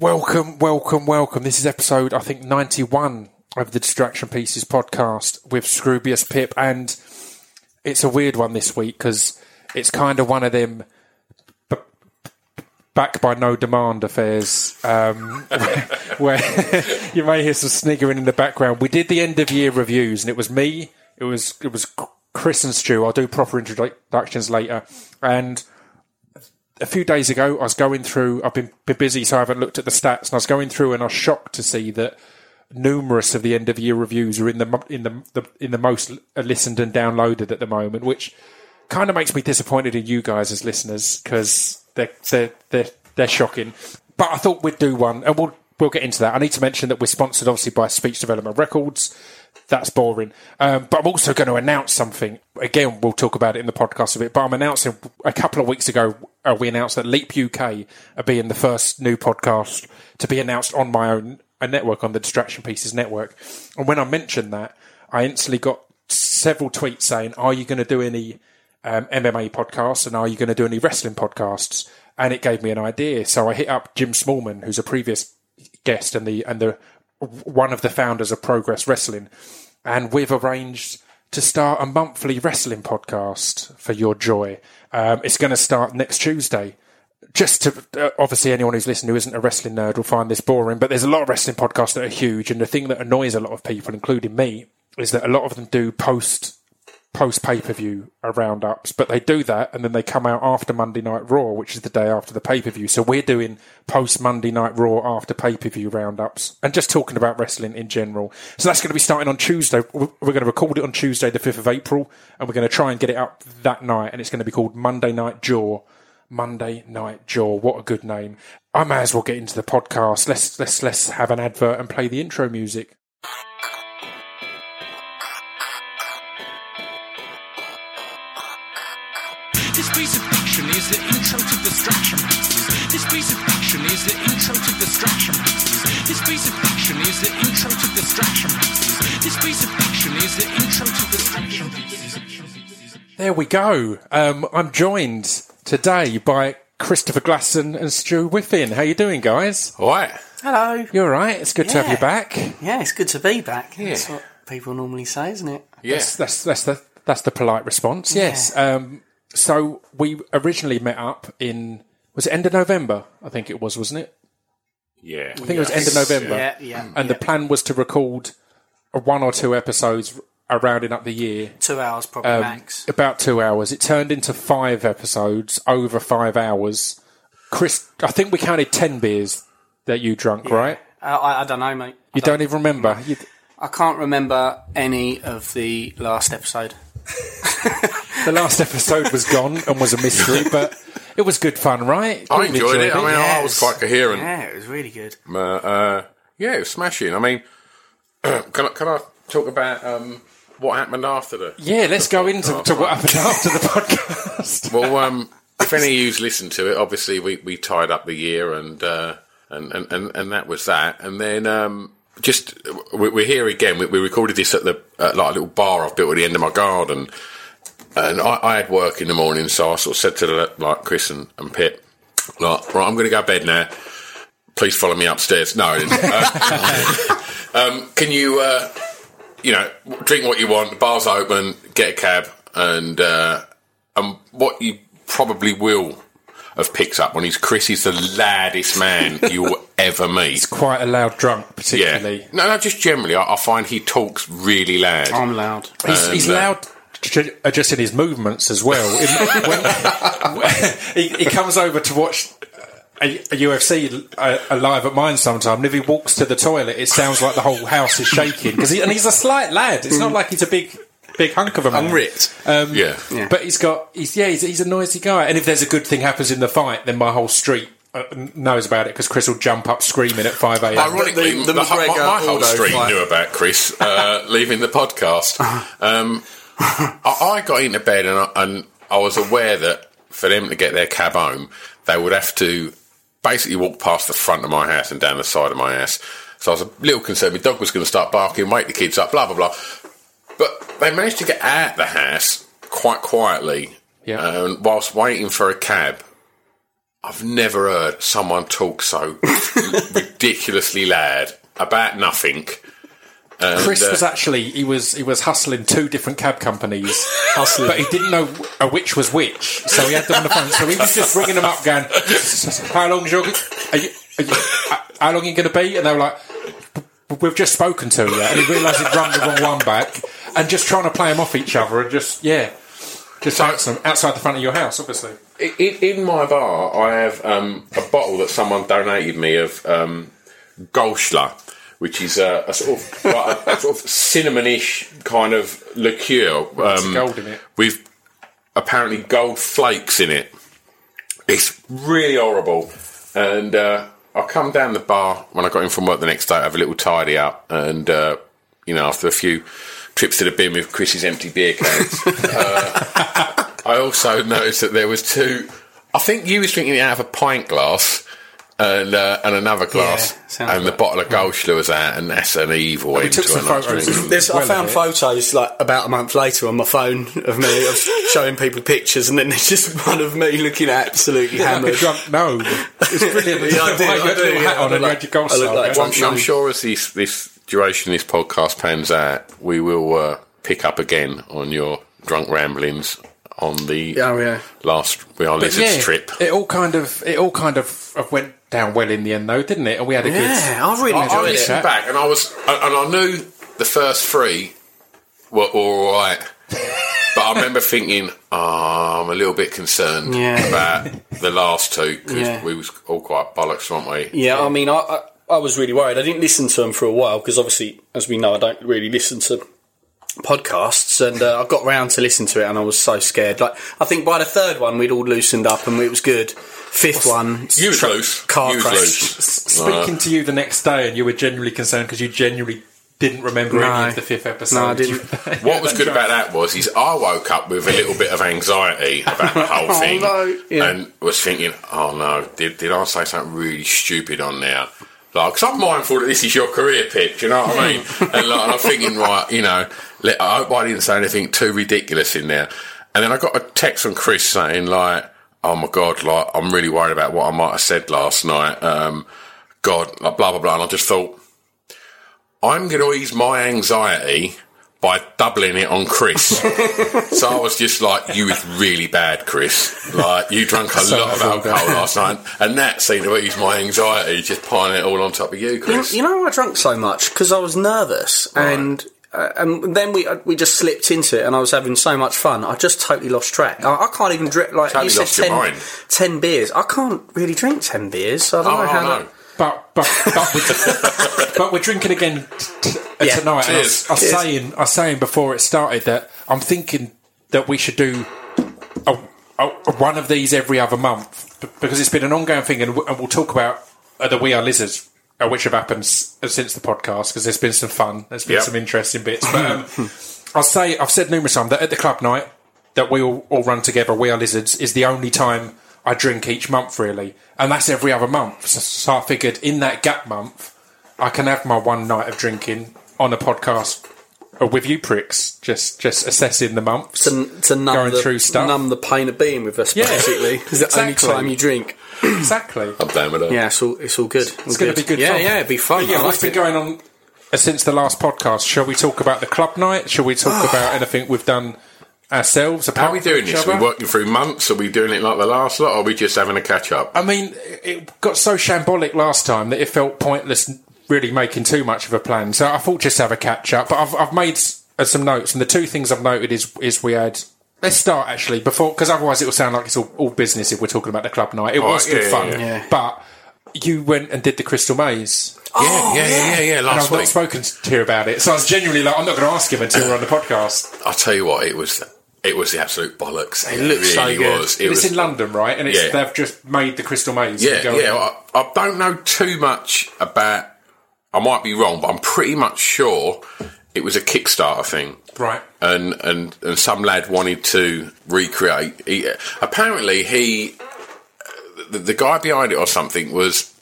Welcome, welcome, welcome. This is episode, I think, 91 of the Distraction Pieces podcast with Scroobius Pip. And it's a weird one this week because it's kind of one of them b- back by no demand affairs um, where, where you may hear some sniggering in the background. We did the end of year reviews and it was me, it was, it was Chris and Stu. I'll do proper introductions later. And a few days ago, I was going through. I've been, busy, so I haven't looked at the stats. And I was going through, and I was shocked to see that numerous of the end of year reviews are in the in the, the in the most listened and downloaded at the moment, which kind of makes me disappointed in you guys as listeners because they're they're they're they're shocking. But I thought we'd do one, and we'll we'll get into that. I need to mention that we're sponsored, obviously, by Speech Development Records. That's boring. Um, but I'm also going to announce something. Again, we'll talk about it in the podcast a bit. But I'm announcing a couple of weeks ago, uh, we announced that Leap UK are being the first new podcast to be announced on my own a network, on the Distraction Pieces network. And when I mentioned that, I instantly got several tweets saying, Are you going to do any um, MMA podcasts and are you going to do any wrestling podcasts? And it gave me an idea. So I hit up Jim Smallman, who's a previous guest and the and the one of the founders of Progress Wrestling, and we've arranged to start a monthly wrestling podcast for your joy. Um, it's going to start next Tuesday. Just to uh, obviously, anyone who's listening who isn't a wrestling nerd will find this boring, but there's a lot of wrestling podcasts that are huge, and the thing that annoys a lot of people, including me, is that a lot of them do post post pay per view roundups, but they do that and then they come out after Monday Night Raw, which is the day after the pay per view. So we're doing post Monday Night Raw after pay per view roundups and just talking about wrestling in general. So that's going to be starting on Tuesday. We're going to record it on Tuesday, the 5th of April, and we're going to try and get it up that night. And it's going to be called Monday Night Jaw. Monday Night Jaw. What a good name. I may as well get into the podcast. Let's, let's, let's have an advert and play the intro music. Intro to distraction pieces. This piece of fiction is the intro to distraction pieces. This piece of fiction is the intro to distraction pieces. This piece of fiction is the intro to distraction pieces. There we go. Um, I'm joined today by Christopher Glasson and Stu Whiffin. How you doing, guys? All right. Hello. You all right? It's good to have you back. Yeah, it's good to be back. That's what people normally say, isn't it? That's, that's that's the that's the polite response. Yes. Um, so we originally met up in was it end of November? I think it was, wasn't it? Yeah. I think it was end of November. Yeah, yeah. And the plan was to record a one or two episodes uh, rounding up the year. Two hours probably Um, max. About two hours. It turned into five episodes over five hours. Chris, I think we counted ten beers that you drunk, right? Uh, I, I don't know, mate. You don't even remember. You, I can't remember any of the last episode. the last episode was gone and was a mystery, but it was good fun, right? I People enjoyed it. I mean, I was quite coherent. Yeah, it was really good. Uh, uh, yeah, it was smashing. I mean, can I, can I talk about um, what happened after the? Yeah, let's go the into podcast? to what happened after the podcast. Well, um, if any of you's listened to it, obviously we, we tied up the year and, uh, and, and, and and that was that. And then um, just we- we're here again. We, we recorded this at the at like a little bar I've built at the end of my garden. And I, I had work in the morning, so I sort of said to the, like Chris and, and Pip, like, right, I'm going to go to bed now. Please follow me upstairs. No, Uh, um, can you, uh, you know, drink what you want? The bar's open. Get a cab, and uh, and what you probably will have picked up on is Chris is the loudest man you will ever meet. He's quite a loud drunk, Yeah, particularly. no, no, just generally, I, I find he talks really loud. I'm loud. He's, he's And, uh, loud j- just in his movements as well. In- when- when- he, he comes over to watch a, a UFC uh, uh, live at mine sometime, and if he walks to the toilet, it sounds like the whole house is shaking. Because he, and he's a slight lad. It's not like he's a big, big hunk of a man. I'm ripped. Um, yeah. Yeah. But he's got, he's yeah, he's, he's a noisy guy. And if there's a good thing happens in the fight, then my whole street uh, knows about it because Chris will jump up screaming at five a.m. Ironically, The- the, the my, McGregor my whole Aldo street knew about Chris uh, leaving the podcast. Um, I, got into bed and I, and I was aware that for them to get their cab home, they would have to basically walk past the front of my house and down the side of my house. So I was a little concerned. My dog was going to start barking, wake the kids up, blah blah blah. But they managed to get out the house quite quietly. Yeah. And whilst waiting for a cab, I've never heard someone talk so ridiculously loud about nothing. And, Chris uh, was actually he was he was hustling two different cab companies, Hustling. but he didn't know uh, which was which, so he had them on the phone. So he was just ringing them up, going, "How long is your? Are you, are you, how long are you going to be?" And they were like, "We've just spoken to you," and he realised he'd run the wrong one back, and just trying to play them off each other, and just yeah, just outside, outside the front of your house, obviously. in, in my bar, I have um, a bottle that someone donated me of um, Goldschläger, which is a, a sort of like a, a sort of cinnamonish kind of liqueur um, gold in it. with apparently gold flakes in it. It's really horrible, and uh, I come down the bar when I got in from work the next day, I have a little tidy up, and uh, you know after a few trips to the bin with Chris's empty beer cans. I also noticed that there was two. I think you was drinking it out of a pint glass. And, uh, and another glass, sounds and the right. bottle of Goldschläger was out, and that's an evil end took to some a night's photos. Well, I found photos like about a month later on my phone of me of showing people pictures, and then there's just one of me looking absolutely Like a hammered. drunk no, it's brilliant. Yeah, I did. I, I do. Hat yeah, on I and like, gold I like yeah. I'm, I'm sure as this, this duration of this podcast pans out, we will uh, pick up again on your drunk ramblings on the Oh yeah. last We Are But Lizards trip. It all kind of it all kind of uh, went down well in the end, though, didn't it? And we had a good. Yeah, I really I, I enjoyed it. back and I was, and I knew the first three were all right, but I remember thinking, oh, I'm a little bit concerned Yeah. about the last two because Yeah. we was all quite bollocks, weren't we? Yeah, I mean, I, I I was really worried. I didn't listen to them for a while because obviously, as we know, I don't really listen to podcasts, and uh, I got round to listen to it, and I was so scared. Like, I think by the third one, we'd all loosened up, and it was good. Fifth one, You tra- loose. car You crash. loose. Speaking to you the next day, and you were genuinely concerned because you genuinely didn't remember No. any of the fifth episode. No, I didn't. What was good about that was is I woke up with a little bit of anxiety about the whole Oh, thing, no. Yeah. and was thinking, "Oh no, did, did I say something really stupid on there?" Like, because I'm mindful that this is your career pitch, you know what I mean? and, like, and I'm thinking, right, you know, let, I hope I didn't say anything too ridiculous in there. And then I got a text from Chris saying, like, "Oh my god, like, I'm really worried about what I might have said last night." Um, God, like, blah blah blah. And I just thought, I'm going to ease my anxiety by doubling it on Chris. so I was just like, you was really bad, Chris. Like, you drank a lot of well done. alcohol last night. And that seemed to ease my anxiety, just piling it all on top of you, You know, Chris. you know, I drank so much because I was nervous, and uh, and then we uh, we just slipped into it, and I was having so much fun. I just totally lost track. I, I can't even drink like Totally you said, lost your 10, mind. 10 beers. I can't really drink ten beers, so I don't oh, know how. no. that- But but but we're, but we're drinking again t- t- Yeah. tonight. And I was, I was Cheers. saying I was saying before it started that I'm thinking that we should do a, a, one of these every other month b- because it's been an ongoing thing, and, w- and we'll talk about uh, the We Are Lizards. Uh, Which have happened s- since the podcast because there's been some fun, there's been Yep. some interesting bits. But um, I'll say I've said numerous times that at the club night that we all, all run together, We Are Lizards, is the only time I drink each month, really. And that's every other month. So, so I figured in that gap month, I can have my one night of drinking on a podcast uh, with you pricks, just just assessing the months. to, to numb, Going the, through stuff. numb the pain of being with us, Yeah, basically. It's the exactly. only time you drink. Exactly. I'm down with that. Yeah, it's all, it's all good. It's going to be good Yeah, fun. yeah, it'd be fun. But yeah, I what's like been it. going on uh, since the last podcast? Shall we talk about the club night? Shall we talk about anything we've done ourselves? How are we from doing each this? Are other? we working through months? Are we doing it like the last lot? Or are we just having a catch up? I mean, it got so shambolic last time that it felt pointless really making too much of a plan. So I thought just have a catch up. But I've, I've made s- uh, some notes, and the two things I've noted is is we had. Let's start actually before, because otherwise it will sound like it's all, all business if we're talking about the club night. It oh, was right, good yeah, fun, yeah, yeah. but you went and did the Crystal Maze. yeah, yeah, yeah, yeah, yeah. And I've not spoken to you about it, so I was genuinely like, I'm not going to ask him until we're on the podcast. I'll tell you what, it was it was the absolute bollocks. It, looks so really good. was. It it's was in London, right? And it's, Yeah. they've just made the Crystal Maze. Yeah, yeah. in. I, I don't know too much about. I might be wrong, but I'm pretty much sure it was a Kickstarter thing, right. and and and some lad wanted to recreate. He, apparently, he uh, the, the guy behind it or something was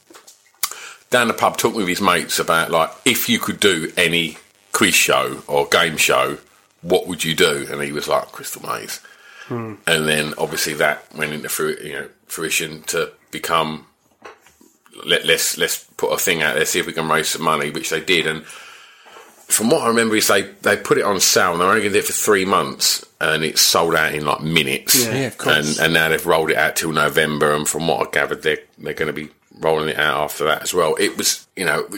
down the pub talking with his mates about like if you could do any quiz show or game show, what would you do? And he was like Crystal Maze. Hmm. And then obviously that went into fru- you know, fruition to become let, let's let's put a thing out there, see if we can raise some money, which they did. And from what I remember, is they they put it on sale. and They're only going to do it for three months, and it's sold out in like minutes. Yeah. Yeah, of course. And and now they've rolled it out till November. And from what I gathered, they're they're going to be rolling it out after that as well. It was you know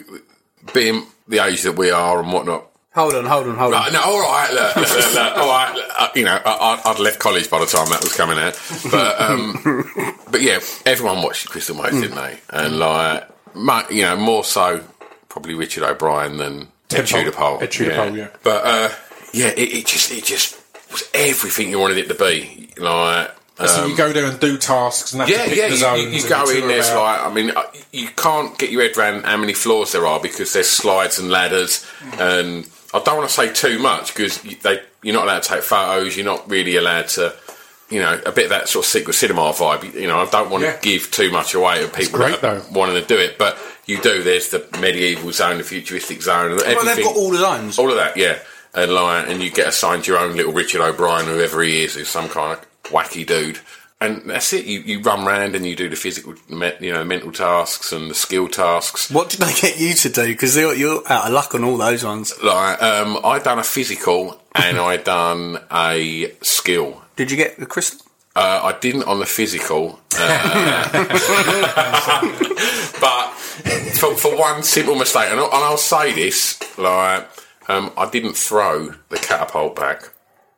being the age that we are and whatnot. Hold on, hold on, hold on. Right, no, all right, look, look, look, look, all right. uh, you know, I, I'd left college by the time that was coming out, but um, but yeah, everyone watched Crystal Maze, didn't they? And like, you know, more so probably Richard O'Brien than Ed Pole. Tudor Pole. Ed Tudor Pole, yeah. But uh, yeah, it, it just it just was everything you wanted it to be. Like, so you go there and do tasks and have Um, yeah, to pick yeah. the You, zones. you, you go in. There's about. like, I mean, uh, you can't get your head around how many floors there are because there's slides and ladders, and I don't want to say too much because they you're not allowed to take photos. You're not really allowed to. You know, a bit of that sort of secret cinema vibe. You know, I don't want Yeah. to give too much away to people great, that wanting to do it, but you do. There's the medieval zone, the futuristic zone, and well, everything. they've got all the zones. All of that, yeah. And like, and you get assigned your own little Richard O'Brien, whoever he is, who's some kind of wacky dude. And that's it. You, you run round and you do the physical, me- you know, mental tasks and the skill tasks. What did they get you to do? Because you're, you're out of luck on all those ones. Like, um, I done a physical and I done a skill. Did you get the crystal? Uh, I didn't on the physical, uh, but for, for one simple mistake, and I'll, and I'll say this, like um, I didn't throw the catapult back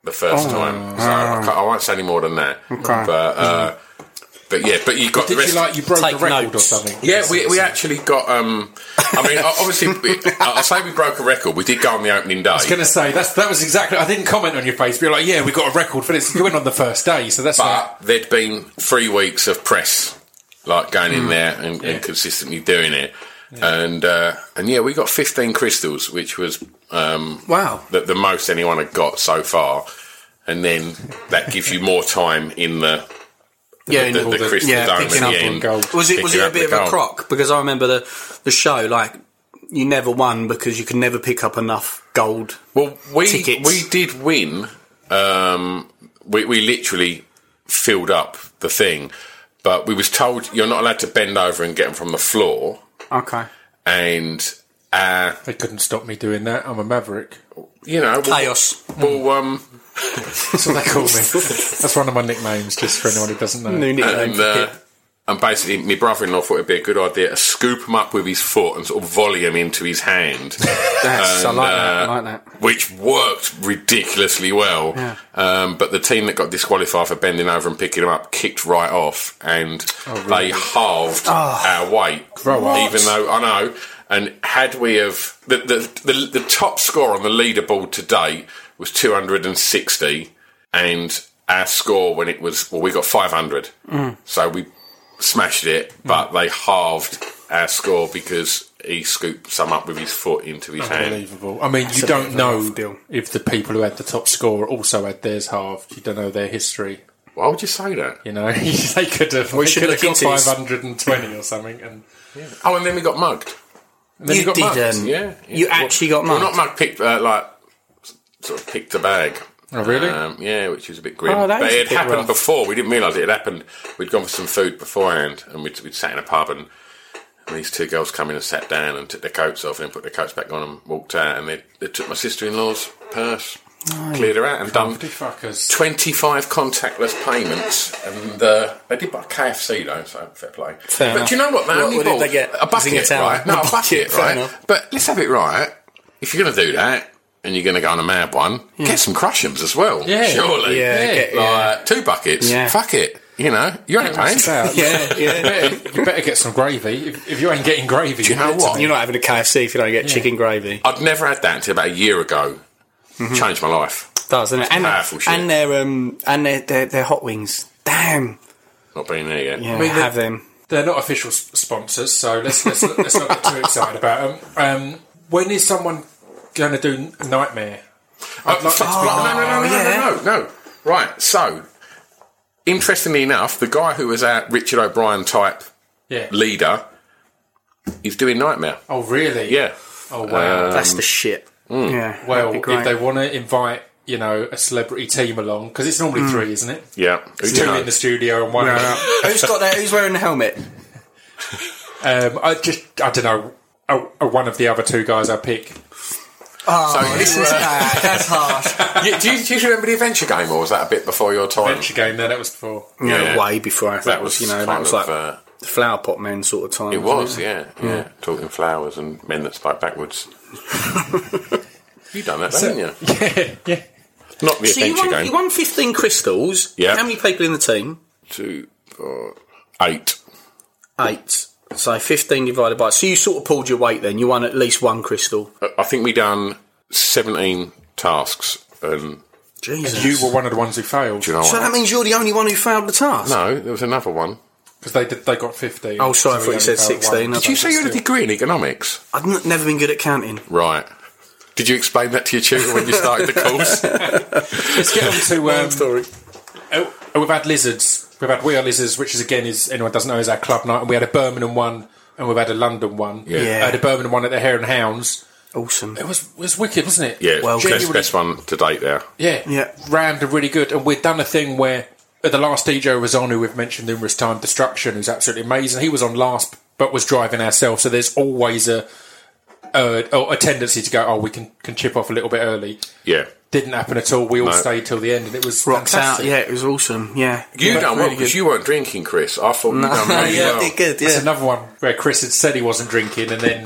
the first time, so I, can't- I won't say any more than that. Okay. But uh, but yeah, but you got Did the rest. you like you broke Take the record or something? yeah, we, we actually got. Um, I mean, obviously, we, I say we broke a record. We did go on the opening day. I was going to say that's that was exactly. I didn't comment on your face. But you're like, yeah, we got a record for this. You went on the first day, so that's like, But there'd been three weeks of press, like going Hmm. in there and, and consistently doing it. And uh, and yeah, we got 15 crystals, which was um, Wow. the, the most anyone had got so far. And then that gives you more time in the Yeah, the, in the, the- crystal yeah, dome picking the up on end. gold. Was it was it a bit of the a crock? Because I remember the the show, like you never won because you could never pick up enough gold. Well, we Tickets. we did win. Um, we we literally filled up the thing, but we was told you're not allowed to bend over and get them from the floor, Okay. and uh, they couldn't stop me doing that. I'm a maverick. you know, well, Chaos. Well, um, That's what they call me. that's one of my nicknames, just for anyone who doesn't know. New nickname and, uh, Pip. And basically, my brother-in-law thought it'd be a good idea to scoop him up with his foot and sort of volley him into his hand. That's, I and, like that. I uh, like that. which worked ridiculously well. Yeah. Um, but the team that got disqualified for bending over and picking him up kicked right off, and they halved our weight. Grow. Even though I know, and had we have the, the the the top score on the leaderboard to date was two hundred and sixty, and our score when it was well, we got five hundred. So we smashed it, but they halved our score because he scooped some up with his foot into his hand. Unbelievable. I mean, you don't bit of a know deal. if the people who had the top score also had theirs halved. You don't know their history. Why would you say that? You know, they could have. We they should could have look got into this. 520 or something, and, Oh, and then we got mugged. and then you, You got mugged. didn't. Yeah, You yeah. actually got Well, mugged? not mugged. Picked uh, like sort of picked a bag. Oh, really? Um, yeah, which was a bit grim. Oh, but it had happened rough. before. We didn't realise it had happened. We'd gone for some food beforehand, and we'd, we'd sat in a pub, and, and these two girls come in and sat down and took their coats off, and then put their coats back on and walked out, and they, they took my sister-in-law's purse, cleared her out, and done fuckers. 25 contactless payments, and uh, they did buy KFC though, so fair play. Fair but enough. do you know what? They What- only what bought they get? a bucket, right? No, A a bucket, bucket, right? enough. But let's have it right. If you're going to do that, and you're going to go on a mad one, get some Krushems as well. Yeah. surely. Yeah, Yeah, get- Like, two buckets. Yeah. Fuck it. You know, you ain't paying. It's Yeah, You yeah. better, you better get some gravy. If, if you ain't getting gravy, you know what? You're not having a KFC if you don't get chicken gravy. I'd never had that until about a year ago. Changed my life. does, doesn't it? And, powerful shit. and their um and their, their their hot wings. Damn. Not been there yet. Yeah, mean, the- have them. They're not official s- sponsors, so let's let's, let's not get too excited about them. Um, when is someone going to do Nightmare? Oh, I'd like Oh, that to be oh, no, no, Nightmare. no, no, yeah. no, no, no. Right. So, interestingly enough, the guy who was our Richard O'Brien type Yeah. leader is doing Nightmare. Oh, really? Yeah. Oh, wow. Um, That's the shit. Hmm. Yeah. well, that'd be great. if they want to invite, you know, a celebrity team along, because it's normally hmm. three, isn't it? Yeah. Who Two do you know? in the studio and one. who's got that? Who's wearing the helmet? Um, I just, I don't know. Oh, oh, one of the other two guys I pick. Oh, this is bad. That's harsh. Yeah, do, you, do you remember the adventure game, or was that a bit before your time? Adventure game there, that was before. Yeah, Yeah. way before I that was, you know, that kind was of, like uh, the flower pot men sort of time. it wasn't was, yeah, yeah, Talking flowers and men that spoke backwards. you done that, haven't you? Yeah, yeah. Not the So you adventure won, game. you won 15 crystals. Yeah. How many people in the team? Two, four, eight. Eight. So 15 divided by. So you sort of pulled your weight then. You won at least one crystal. I- I think we done seventeen tasks, and Jesus. You were one of the ones who failed do you know so what? that means you're the only one who failed the task? no, there was another one. because they did, they got fifteen. Oh, sorry, I thought we you said only failed 16. one. Did you say you had a degree in economics? I've n- never been good at counting. Right. Did you explain that to your tutor when you started the course? Let's get on to um, story. Oh, oh, we've had lizards. We've had We Are Lizards, which is again is anyone doesn't know is our club night, and we had a Birmingham one, and we've had a London one. Yeah. Yeah. I had a Birmingham one at the Hare and Hounds. Awesome. It was it was wicked, wasn't it? Yeah, Well, best, genuinely- best one to date there. yeah, Yeah. Round and really good, and we'd done a thing where at the last DJ was on, who we've mentioned numerous times, Destruction, who's absolutely amazing. He was on last, but was driving ourselves. So there's always a Uh, a, a tendency to go, oh, we can, can chip off a little bit early. Yeah. Didn't happen at all. We all No. stayed till the end, and it was Rocked out. fantastic. Yeah, it was awesome. Yeah. You Yeah, done well because you weren't drinking, Chris. I thought you done really yeah, well. did good. That's Yeah. another one where Chris had said he wasn't drinking, and then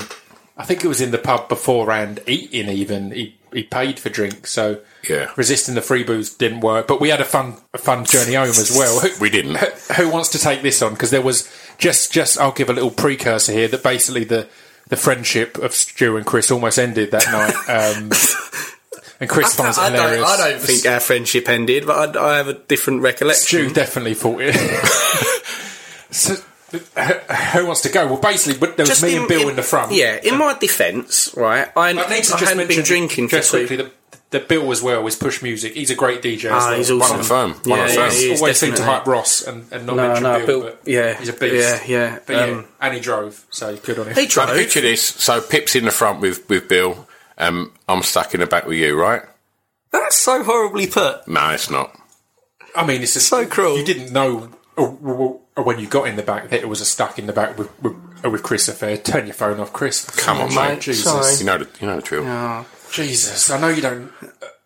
I think it was in the pub beforehand eating. Even he he paid for drinks, so Yeah. resisting the free booze didn't work. But we had a fun a fun journey home as well. Who, We didn't. who, who wants to take this on? Because there was just just I'll give a little precursor here that basically the the friendship of Stu and Chris almost ended that night. Um, and Chris finds it I, don't, hilarious. I don't think our friendship ended, but I, I have a different recollection. Stu definitely thought it. so, who wants to go? Well, basically, but there was Just me and Bill in, the front. Yeah, in my defence, right, I, I need to I just hadn't mention been drinking just quickly that, that Bill as well is Push Music. He's a great DJ. Ah, well. he's One awesome. on firm. One Yeah, on yeah, firm. he is, always seemed to definitely. hype Ross and, and not No, mention no, Bill, Bill- but yeah, he's a beast. yeah, yeah, But yeah, um, and he drove, so good on him. He Right, drove. picture this. So Pip's in the front with, with Bill. Um, I'm stuck in the back with you, right? That's so horribly put. No, it's not. I mean, it's just, So cruel. You didn't know or, or when you got in the back that it was a stuck in the back with with, with Chris affair. Turn your phone off, Chris. Come on, mate. Jesus. Sorry. You know the, you know the drill. Jesus, I know you don't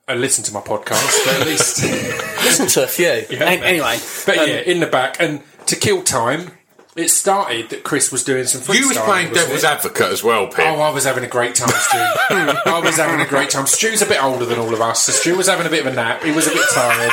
uh, listen to my podcast, but at least. Listen to a few. An- anyway, but um, yeah, in the back and to kill time, it started that Chris was doing some. You was playing devil's it? advocate as well, Pip. Oh, I was having a great time, Stu. I was having a great time. Stu's a bit older than all of us, so Stu was having a bit of a nap. He was a bit tired.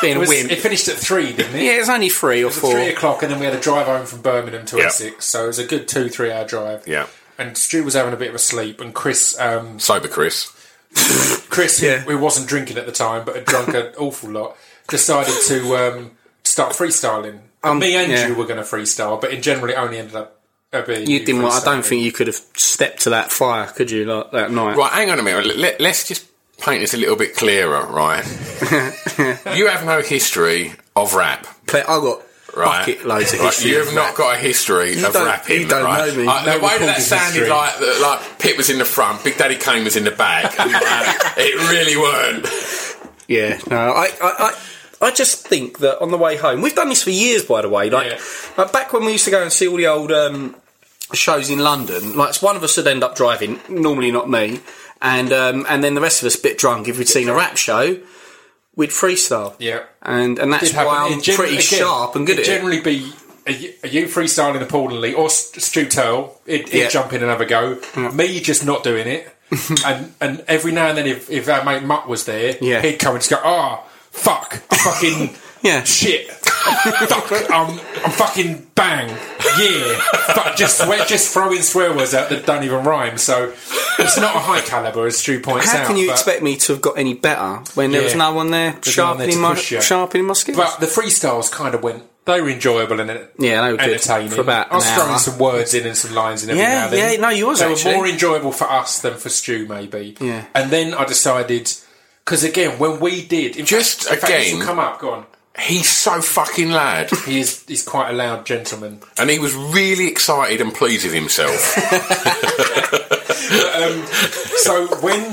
Being it, a was, wimp. it finished at three, didn't it? yeah, it was only three or It was four. three o'clock, and then we had a drive home from Birmingham to Yeah. Essex, so it was a good two, three hour drive. Yeah. And Stu was having a bit of a sleep, and Chris, um, Sober Chris. Chris, Yeah. who, who wasn't drinking at the time but had drunk an awful lot, decided to um, start freestyling. Um, Me and yeah. you were going to freestyle, but in general, it only ended up uh, being You didn't. want- I don't think you could have stepped to that fire, could you? Like that night. Right, hang on a minute. Let, let's just paint this a little bit clearer, right? you have no history of rap. Play, I got Right. bucket loads of Right. You have not got a history You of don't- rapping. you don't right? know me. Uh, the way that, sounded like like Pip was in the front, Big Daddy Kane was in the back. and, uh, it really weren't. Yeah, no, I, I, I, I just think that on the way home, we've done this for years, by the way. Like, Yeah. like back when we used to go and see all the old um, shows in London, like one of us would end up driving, normally not me, and um, and then the rest of us a bit drunk. If we'd seen a rap show, we'd freestyle. Yeah. and and that's why. I'm It generally- pretty again, sharp and good it'd at it. generally be a, you freestyling appallingly, or St- Stu Turl, he'd, he'd Yeah. jump in and have a go. Me just not doing it. and and every now and then, if, if our mate Mutt was there, Yeah. he'd come and just go, oh, fuck, fucking Yeah. shit. fuck, I'm, I'm fucking bang, yeah. Fuck, just swear, just throwing swear words out that don't even rhyme. So it's not a high caliber, as Stu points out. How out. can you but- expect me to have got any better when there was Yeah. no one there There's no one there sharpening to my push you. sharpening my skills? But the freestyles kind of went. They were enjoyable and Yeah, they were good entertaining. for about I was an throwing hour. some words in and some lines in every Yeah, now and then. yeah, no, you was They actually. were more enjoyable for us than for Stu, maybe. Yeah. And then I decided because again, when we did, in Just fact, in fact, this again- will come up. Go on. He's so fucking loud. He is. He's quite a loud gentleman. And he was really excited and pleased with himself. So when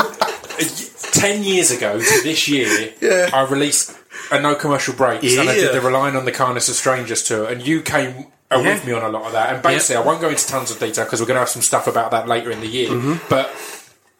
ten years ago to this year, I released a no commercial breaks, and I did the Relying on the Kindness of Strangers tour, and you came Yeah. with me on a lot of that. And basically, I won't go into tons of detail because we're going to have some stuff about that later in the year. But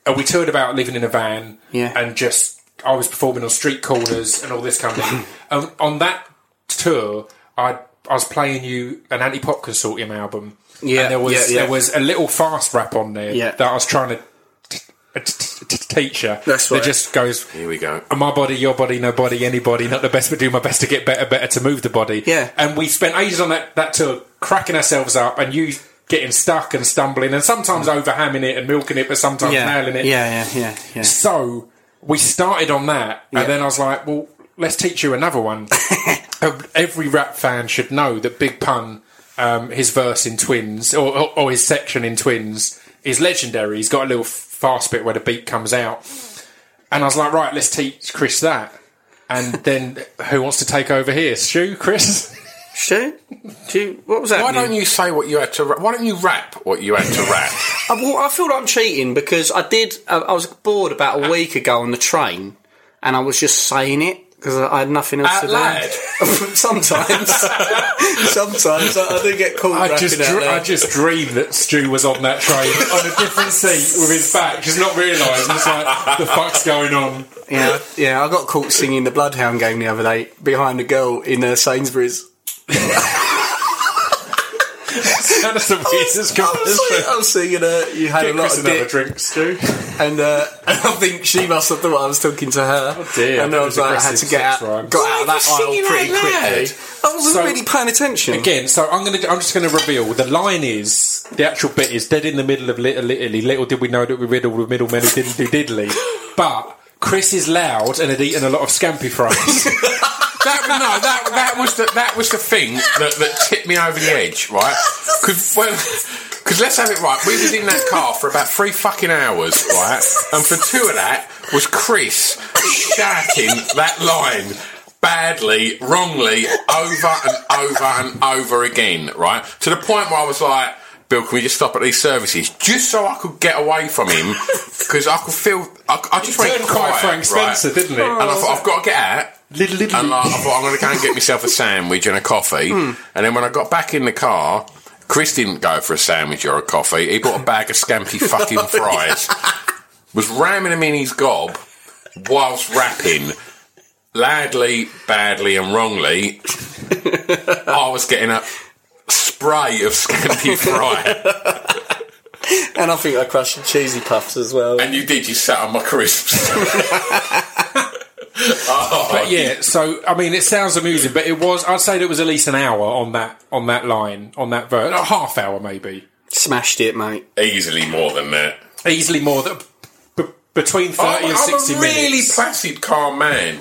uh, we toured about living in a van Mm-hmm. Yeah. and just I was performing on street corners and all this kind of thing. um, on that tour, I I was playing you an Antipop Consortium album. Yeah, and there was yeah, yeah. there was a little fast rap on there Yeah. that I was trying to t- t- t- teach you. That's That right. just goes. Here we go. My body, your body, no body, anybody. Not the best, but do my best to get better, better to move the body. Yeah. And we spent ages on that that tour, cracking ourselves up, and you getting stuck and stumbling, and sometimes overhamming it and milking it, but sometimes Yeah, nailing it. yeah, yeah, yeah, yeah. So we started on that, Yeah. and then I was like, well, let's teach you another one. Um, Every rap fan should know that Big Pun, um, his verse in Twins, or, or, or his section in Twins, is legendary. He's got a little fast bit where the beat comes out. And I was like, right, let's teach Chris that. And then who wants to take over here? Stu, Chris? Stu, do you, what was that? Why don't you say what you had to? ra- Why don't you rap what you had to rap? I, well, I feel like I'm cheating because I did. I, I was bored about a week ago on the train, and I was just saying it because I, I had nothing else Out to loud? do. sometimes, sometimes I, I do get caught I just, dr- I just dreamed that Stu was on that train on a different seat with his back, just not realising. It's like, the fuck's going on? Yeah, yeah. I got caught singing the Bloodhound Gang the other day behind a girl in uh, Sainsbury's. That is the weirdest I was, singing, comparison. I was singing uh, you had Get a lot Chris of another dick, drink, Stu. and, uh, and I think she must have thought I was talking to her. Oh, dear. and I was like, I had to get out, sex got out of are that aisle pretty out quickly. loud? I wasn't So- really paying attention. Again, so I'm gonna. I'm just gonna reveal the line is the actual bit is dead in the middle of Little Italy. Little did we know that we riddled with middlemen who didn't do diddly. But Chris is loud and had eaten a lot of scampi fries. that no, that that was the that was the thing that, that tipped me over the edge, right? Because well, because let's have it right. We was in that car for about three fucking hours, right? And for two of that was Chris shouting that line badly, wrongly, over and over and over again, right? To the point where I was like. Bill, can we just stop at these services just so I could get away from him? Because I could feel, I, I just went Turned quite Frank Spencer, right? didn't it? And I thought, I've got to get out. And like, I thought, I'm going to go and get myself a sandwich and a coffee. Hmm. And then when I got back in the car, Chris didn't go for a sandwich or a coffee. He bought a bag of scampi fucking fries. Was ramming them in his gob whilst rapping loudly, badly, and wrongly. I was getting a spray of scampi fry. And I think I crushed cheesy puffs as well. And you did, you sat on my crisps. Oh, But yeah, so I mean, it sounds amusing, but it was. I'd say it was at least an hour on that on that line on that verse, a half hour maybe, Smashed it, mate. easily more than that. easily more than b- between 30 I'm, and I'm 60 a really minutes. placid, calm man.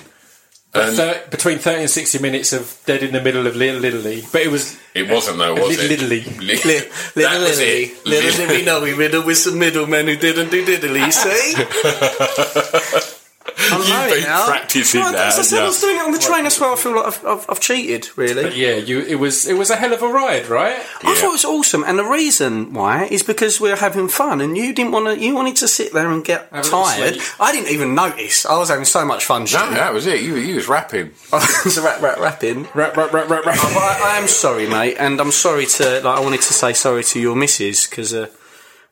And Thir- between 30 and 60 minutes of dead in the middle of Little Italy. But it was. it wasn't though, was Little it? Italy. Li- Little, that little, was Lily. it. little Li- did we know we riddled with some middlemen who didn't do diddly, see? I'm You've been now. practising No, that, As I said, I was doing it on the train. That's why I feel like I've, I've, I've cheated, really. Yeah, you. It was. It was a hell of a ride, right? I thought it was awesome, and the reason why is because we were having fun, and you didn't want to. You wanted to sit there and get Have a little tired. sleep. I didn't even notice. I was having so much fun. No, Stu. that was it. You, you was rapping. I was rap, rap, rapping. Rap, rap, rap, rap, rap. But I, I am sorry, mate, and I'm sorry to. Like, I wanted to say sorry to your missus because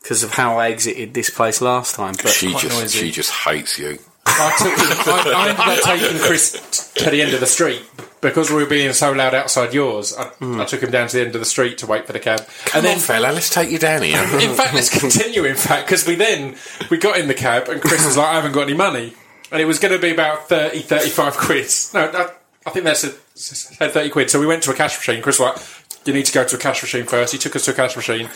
because uh, of how I exited this place last time. But She just, noisy. she just hates you. I, took him, I, I ended up taking Chris t- to the end of the street because we were being so loud outside yours. I, hmm. I took him down to the end of the street to wait for the cab, Come and then on, fella, let's take you down here. in fact, let's continue. In fact, because we then we got in the cab and Chris was like, "I haven't got any money," and it was going to be about 30, 35 quid. No, I, I think that's a, thirty quid. So we went to a cash machine. Chris was like, "You need to go to a cash machine first. He took us to a cash machine.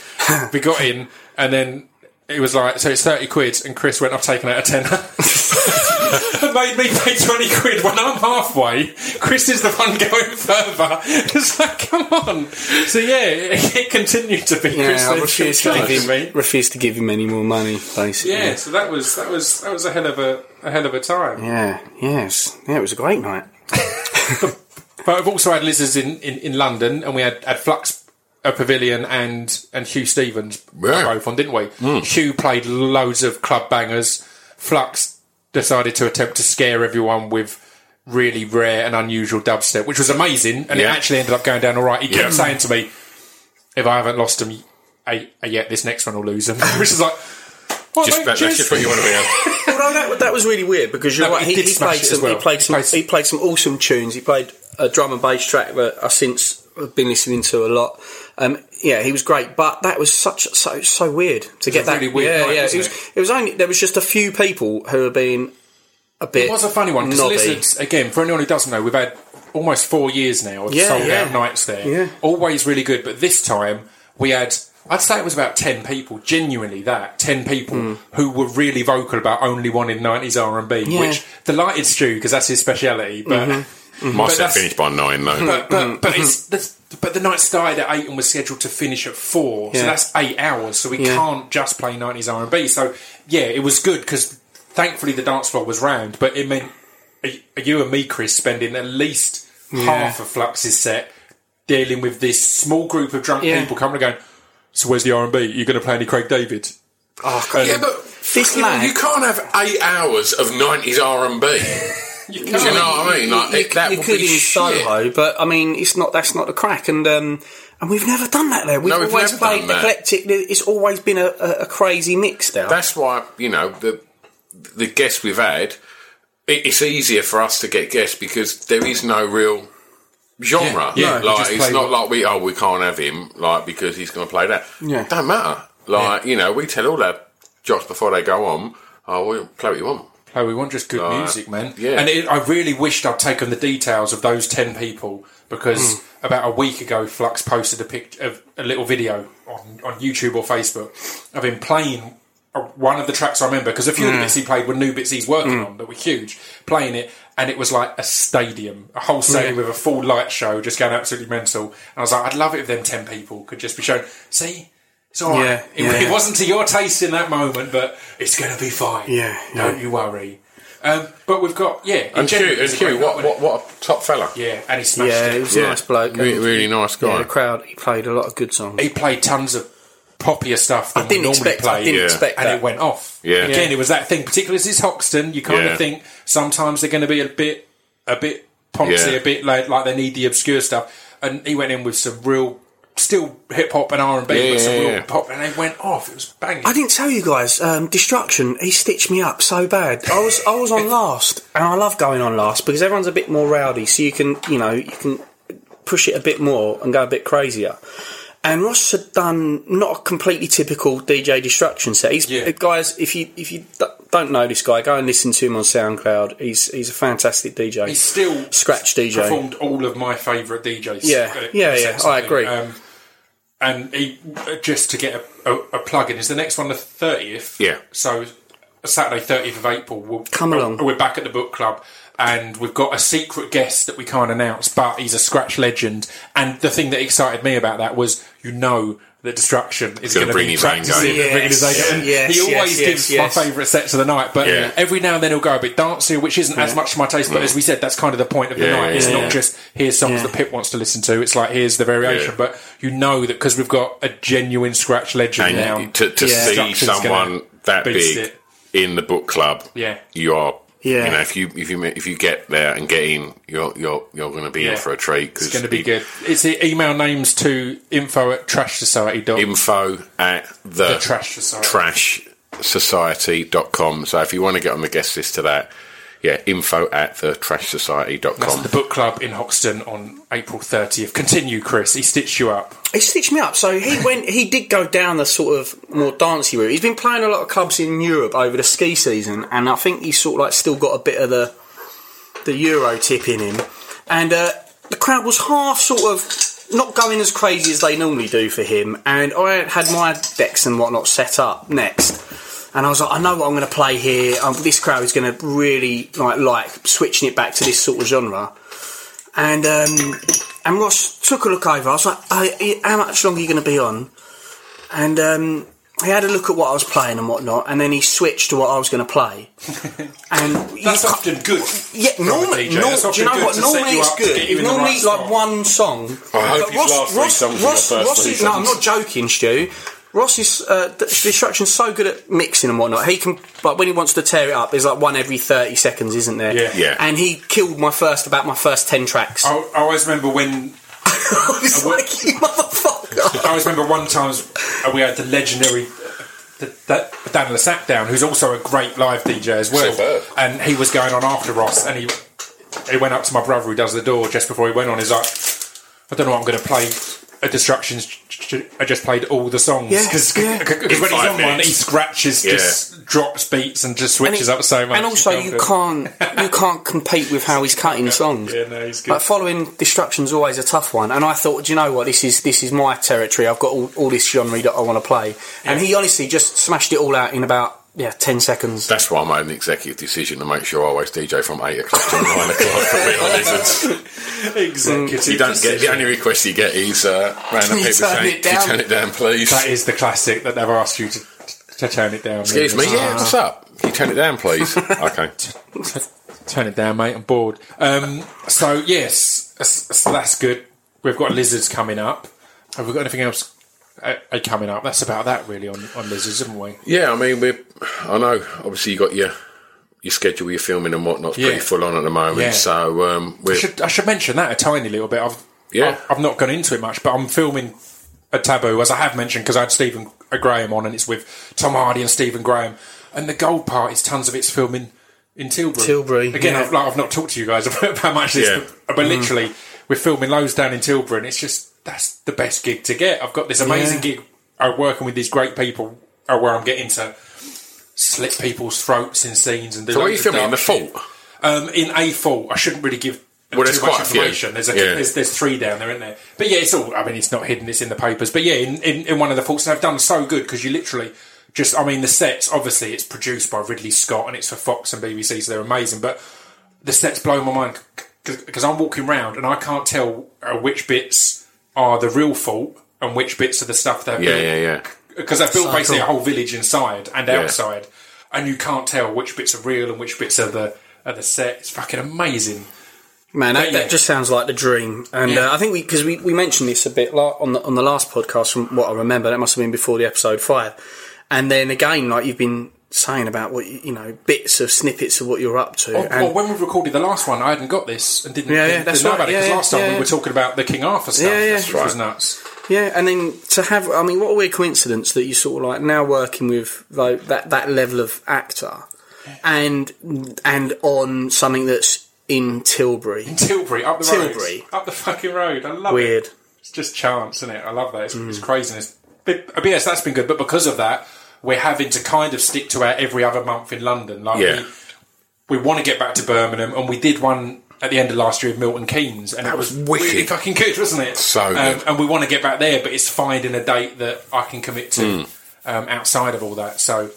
we got in, and then. It was like, so it's 30 quid, and Chris went, I've taken out a tenner. and made me pay 20 quid when I'm halfway. Chris is the one going further. It's like, come on. So yeah, it, it continued to be Chris yeah, I refused to, give him, me. refused to give him any more money. Basically, Yeah, so that was that was that was a hell of a a hell of a time. yeah, yes, yeah. It was a great night. But I've also had lizards in, in, in London, and we had, had Flux a Pavilion and and Huw Stephens Yeah. both on, didn't we? Hmm. Hugh played loads of club bangers. Flux decided to attempt to scare everyone with really rare and unusual dubstep, which was amazing, and it actually ended up going down all right. He kept Yeah. saying to me, if I haven't lost them yet, this next one will lose them. Which is like, well, Just, mate, that, that's cheers. just what you want to be. on. Although that, that was really weird because you're No, right. he He, he played some. well. He played He some. He played some awesome tunes. He played a drum and bass track that I uh, since have been listening to a lot. Um, yeah, he was great, but that was such so so weird to get that. really weird yeah, night, yeah. wasn't it was. It was only there was just a few people who have been a bit. It was a funny one because. Lizards, again, for anyone who doesn't know, we've had almost four years now of Yeah, sold yeah. out nights there. Yeah. Always really good, but this time we had, I'd say it was about 10 people, genuinely that, 10 people who were really vocal about only wanting 90s R&B. Yeah. which delighted Stu because that's his speciality, but... Mm-hmm. My But set finished by nine though. But but, mm-hmm. but it's the, but the night started at eight and was scheduled to finish at four, so Yeah. that's eight hours. So we Yeah. can't just play nineties R and B. So yeah, it was good because thankfully the dance floor was round, but it meant you and me, Chris, spending at least half of Flux's set dealing with this small group of drunk Yeah. people coming and going. So where's the R and B? You're going to play any Craig David? Oh, God. yeah, but This fucking hell, lad- you can't have eight hours of nineties R and B. You Do you know what I mean? Like you, it- that you would could be in shit. Soho, but I mean, it's not. That's not the crack, and um, and we've never done that there. We've, No, we've always never played done that. eclectic. It's always been a, a, a crazy mix there. That's why you know the the guests we've had. It, it's easier for us to get guests because there is no real genre. Yeah, yeah, you like it's not what- like we oh we can't have him like because he's going to play that. Yeah. don't matter. Like you know, we tell all our jocks before they go on. Oh, we'll play what you want. Oh, we want just good Right. music, man. Yeah. And it, I really wished I'd taken the details of those 10 people because Hmm. about a week ago, Flux posted a picture of a little video on, on YouTube or Facebook of him playing a, one of the tracks I remember because a few of the hmm. bits he played were new bits he's working hmm. on that were huge. Playing it, and it was like a stadium, a whole hmm. stadium with a full light show, just going absolutely mental. And I was like, I'd love it if them 10 people could just be shown. See, it's all right. Yeah, it, yeah. it wasn't to your taste in that moment, but it's going to be fine. Yeah, Don't yeah. you worry. Um, but we've got yeah, And Q, generally and it's a Q, great what, what what a top fella. Yeah, and he smashed yeah, it. he was a nice bloke. Really, really nice guy. Yeah, the crowd. He played a lot of good songs. He played tons of poppier stuff than I didn't we normally expect. play. I didn't Yeah. expect and that. it went off. Yeah. Again, it was that thing, particularly as it's Hoxton, you kind Yeah. of think sometimes they're going to be a bit, a bit poncy, Yeah. a bit like, like they need the obscure stuff. And he went in with some real, still hip hop and R and B, Yeah, but some real pop, and they went off. It was banging. I didn't tell you guys. Um, Destruction. He stitched me up so bad. I was I was on last, and I love going on last because everyone's a bit more rowdy, so you can you know you can push it a bit more and go a bit crazier. And Ross had done not a completely typical DJ Destruction set. He's Yeah. guys. If you if you d- don't know this guy, go and listen to him on SoundCloud. He's he's a fantastic DJ. He's still scratch DJ. performed all of my favourite DJs. Yeah, uh, yeah, yeah. I agree. Um, and he, just to get a, a, a plug in, is the next one the thirtieth? Yeah. So Saturday, thirtieth of April. We'll, Come along. We're back at the book club, and we've got a secret guest that we can't announce, but he's a scratch legend. And the thing that excited me about that was, you know. That Destruction is Gonna bring be his own practicing game. and bringing his own Yes, game. Yes, he always yes, gives yes. my favourite sets of the night, but Yeah. every now and then he'll go a bit dancey, which isn't as much to my taste. But as mm. we said, that's kind of the point of the Yeah, night. It's yeah, not just here's songs Yeah. that Pip wants to listen to. It's like here's the variation. Yeah. But you know that because we've got a genuine scratch legend now. To, to Yeah. see someone that big it. in the book club, Yeah. you are. Yeah. You know, if you if you if you get there and get in, you're you're you're going to be Yeah. in for a treat. Cause It's going to be good. It's the email names to info at trash society. Info at the, The Trash Society. trash society.com. So if you want to get on the guest list to that, yeah, info at the trash That's society.com. the book club in Hoxton on April 30th. Continue, Chris. He stitched you up. He stitched me up. So he went. He did go down the sort of more dancey route. He's been playing a lot of clubs in Europe over the ski season, and I think he's sort of like still got a bit of the the Euro tip in him. And uh, the crowd was half sort of not going as crazy as they normally do for him. And I had my decks and whatnot set up next. And I was like, I know what I'm going to play here. Um, this crowd is going to really like like switching it back to this sort of genre. And um, and Ross took a look over. I was like, "I- "How much longer are you going to be on?" And um, he had a look at what I was playing and whatnot, and then he switched to what I was going to play. And you That's ca- often good. yeah, normally, DJ. nor- do you know what? good to set Normally it's good. get you If in the normally right it's like spot. one song. I hope But you've laughed three songs in the Ross, first Ross three is, no, I'm not joking, Stu. Ross is uh, D- Destruction's so good at mixing and whatnot. He can, like, when he wants to tear it up, there's like one every thirty seconds, isn't there? Yeah. Yeah. And he killed my first about my first ten tracks. I, I always remember when I was like, you motherfucker! I always remember one time uh, we had the legendary the, that Dan Le Sac down, who's also a great live DJ as well, Superb. and he was going on after Ross, and he he went up to my brother who does the door just before he went on. He's like, I don't know what I'm going to play. A Destructions. I just played all the songs Yeah, because yeah. when he's five on one, he scratches, just drops beats, and just switches it- up so much. And also, you do it. can't you can't compete with how he's cutting songs. Yeah, no, he's good. Like following Destruction's always a tough one, and I thought, do you know what? This is this is my territory. I've got all, all this genre that I want to play, and he honestly just smashed it all out in about yeah ten seconds. That's why I made an executive decision to make sure I always DJ from 8 o'clock to 9 o'clock for Real Lizards. Executive You don't get, the only request you get is uh, random You people saying, it "Can you turn it down, please? That is the classic that they've asked you to, to turn it down. Excuse me, yeah, what's up? Can you turn it down, please? okay. Turn it down, mate. I'm bored. Um, so yes, so that's good. We've got lizards coming up. Have we got anything else uh, coming up? That's about that really on, on lizards, haven't we? Yeah, I mean, we're, I know, obviously, you got your your schedule, your filming and whatnot's Yeah. pretty full on at the moment. Yeah. So um, I we're should, I should mention that a tiny little bit. I've Yeah. I've, I've not gone into it much, but I'm filming a taboo as I have mentioned because I had Stephen Graham on, and it's with Tom Hardy and Stephen Graham, and the gold part is tons of it's filming in Tilbury. Tilbury, again. yeah. I've, like, I've not talked to you guys about how much this, Yeah. but, but literally we're filming loads down in Tilbury, and it's just that's the best gig to get. I've got this amazing Yeah. gig uh, working with these great people, uh, where I'm getting to slit people's throats in scenes and do. so where are you of filming in the fault? Um, in a fault, I shouldn't really give Well, there's too much quite a few. information. There's, a, Yeah. there's there's three down there, isn't there? But yeah, it's all. I mean, it's not hidden. It's in the papers. But yeah, in, in, in one of the faults, and they've done so good because you literally just. I mean, the sets. Obviously, it's produced by Ridley Scott and it's for Fox and BBC, so they're amazing. But the sets blow my mind because I'm walking around and I can't tell uh, which bits are the real fault and which bits are the stuff that Yeah, yeah, yeah. because they've built So basically a whole village inside and Yeah. outside, and you can't tell which bits are real and which bits are the are the set. It's fucking amazing. Man, that, yeah. that just sounds like the dream. And Yeah. uh, I think we because we, we mentioned this a bit like, on the on the last podcast from what I remember. That must have been before the episode five. And then again, like you've been saying about what you, know, bits of snippets of what you're up to. Well, and well, when we recorded the last one, I hadn't got this and didn't, Yeah, yeah, didn't, that's didn't know right. about it because Yeah, last time we were talking about the King Arthur stuff, Yeah, yeah. which That's was nuts. Yeah, and then to have, I mean, what a weird coincidence that you sort of like now working with like, that that level of actor, and and on something that's in Tilbury. In Tilbury up the Tilbury. road, up the fucking road. I love it. Weird. It's just chance, isn't it? I love that. It's, Mm. it's craziness. But, but yes, that's been good. But because of that, we're having to kind of stick to our every other month in London. Like Yeah. we, we want to get back to Birmingham, and we did one at the end of last year with Milton Keynes, and it was wicked. really fucking good, wasn't it? So Um, and we want to get back there, but it's finding a date that I can commit to Hmm. um, outside of all that. So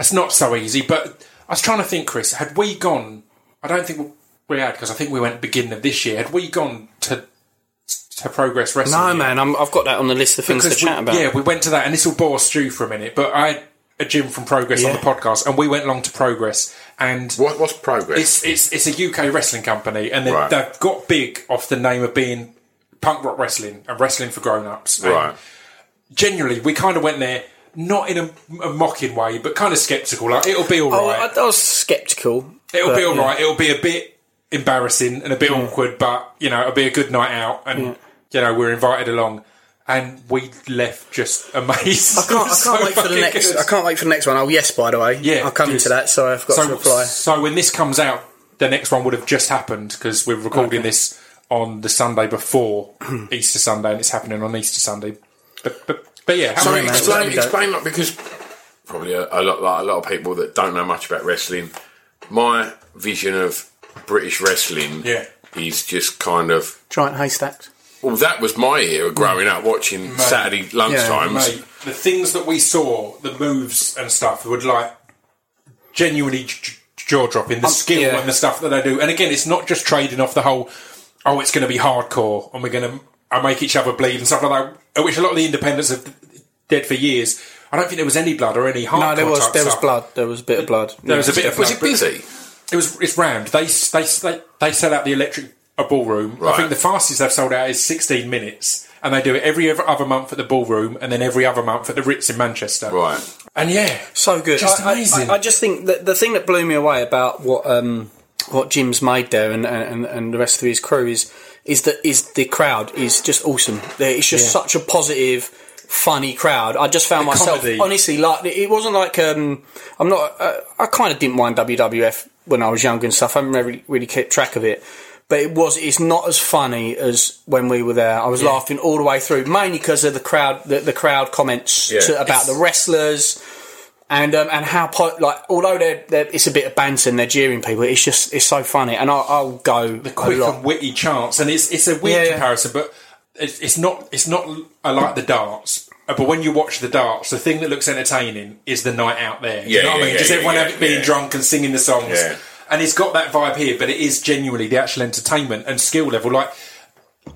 it's not so easy. But I was trying to think, Chris, had we gone? I don't think we had because I think we went beginning of this year. Had we gone to to Progress Wrestling? No, yet? man, I'm, I've got that on the list of things to Because chat about. Yeah, we went to that, and this will bore Stu for a minute. But I had a Jim from Progress on the podcast, and we went along to Progress, and What, what's progress? it's it's it's a UK wrestling company, and they, Right. they've got big off the name of being punk rock wrestling and wrestling for grown ups. right. Generally, we kind of went there not in a, a mocking way, but kind of skeptical. Like it'll be all right. Oh. I, I was sceptical. It'll but, be all yeah. right. It'll be a bit embarrassing and a bit awkward, but you know, it'll be a good night out, and you know, we're invited along. And we left just amazed. I can't, I can't wait for the next. I can't wait for the next one. Oh yes, by the way. Yeah, I'll come good. into that. So I've got to So, reply. so when this comes out, the next one would have just happened because we're recording Okay. this on the Sunday before Easter Sunday, and it's happening on Easter Sunday. But but, but yeah, how So man. explain, Let me go. explain, like because probably a, a lot, like a lot of people that don't know much about wrestling. My vision of British wrestling Yeah. he's just kind of. Giant haystacks. Well, that was my era growing up, watching Saturday lunchtimes. Mate, the things that we saw, the moves and stuff, would like genuinely jaw dropping. The skill yeah. and the stuff that they do. And again, it's not just trading off the whole. Oh, it's going to be hardcore, and we're going to uh, make each other bleed and stuff like that. Which a lot of the independents have did for years. I don't think there was any blood or any hardcore. No, there was type there was blood. There was a bit of blood. There was a bit of Was it busy? It was. It's round. They they they they sell out the electric a ballroom. I think the fastest they've sold out is 16 minutes, and they do it every other other month at the ballroom, and then every other month at the Ritz in Manchester. Right. And yeah, so good. Just I, I- amazing. I, I just think that the thing that blew me away about what um, what Jim's made there and, and and the rest of his crew is is that is the crowd is just awesome. It's just Yeah. such a positive. funny crowd. I just found myself comedy. honestly like it wasn't like um, I'm not. Uh, I kind of didn't mind WWF when I was younger and stuff. I haven't really really kept track of it. But it was. It's not as funny as when we were there. I was laughing all the way through, mainly because of the crowd. The, the crowd comments Yeah. to, about the wrestlers, and um, and how po- like although they're, they're it's a bit of banter and they're jeering people. It's just it's so funny, and I'll, I'll go the quick and witty chants, and it's it's a weird Yeah, yeah. comparison, but it's, it's not it's not I like the darts. Uh, But when you watch the darts, the thing that looks entertaining is the night out there. Do you know what I mean? yeah, Just everyone yeah, having- being yeah. drunk and singing the songs. Yeah. And it's got that vibe here, but it is genuinely the actual entertainment and skill level. Like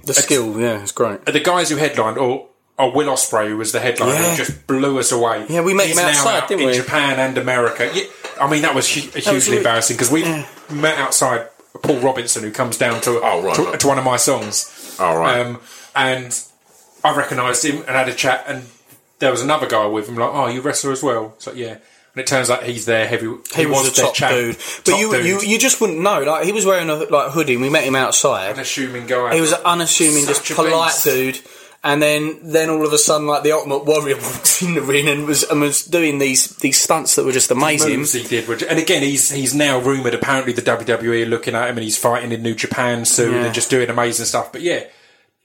The skill, yeah, it's great. the guys who headlined, or, or Will Ospreay, who was the headliner, Yeah. just blew us away. Yeah, we met He's him now outside, out didn't in we? Japan and America. Yeah, I mean, that was hu- hugely was really- embarrassing because we met outside Paul Robinson, who comes down to, Oh, right, to, right. to one of my songs. Oh, right. Um, and I recognised him and had a chat, and there was another guy with him, like, oh, you wrestler as well? It's like, yeah. And it turns out he's there heavy. He, was, the their top champ, dude, but top you, dude, you you just wouldn't know. Like he was wearing a like hoodie. and We met him outside. unassuming guy. He was an unassuming, Such just polite beast. dude. And then, then all of a sudden, like the Ultimate Warrior walked in the ring and was and was doing these these stunts that were just amazing. he did. And again, he's he's now rumoured. Apparently, the WWE are looking at him, and he's fighting in New Japan soon, Yeah. and just doing amazing stuff. But yeah,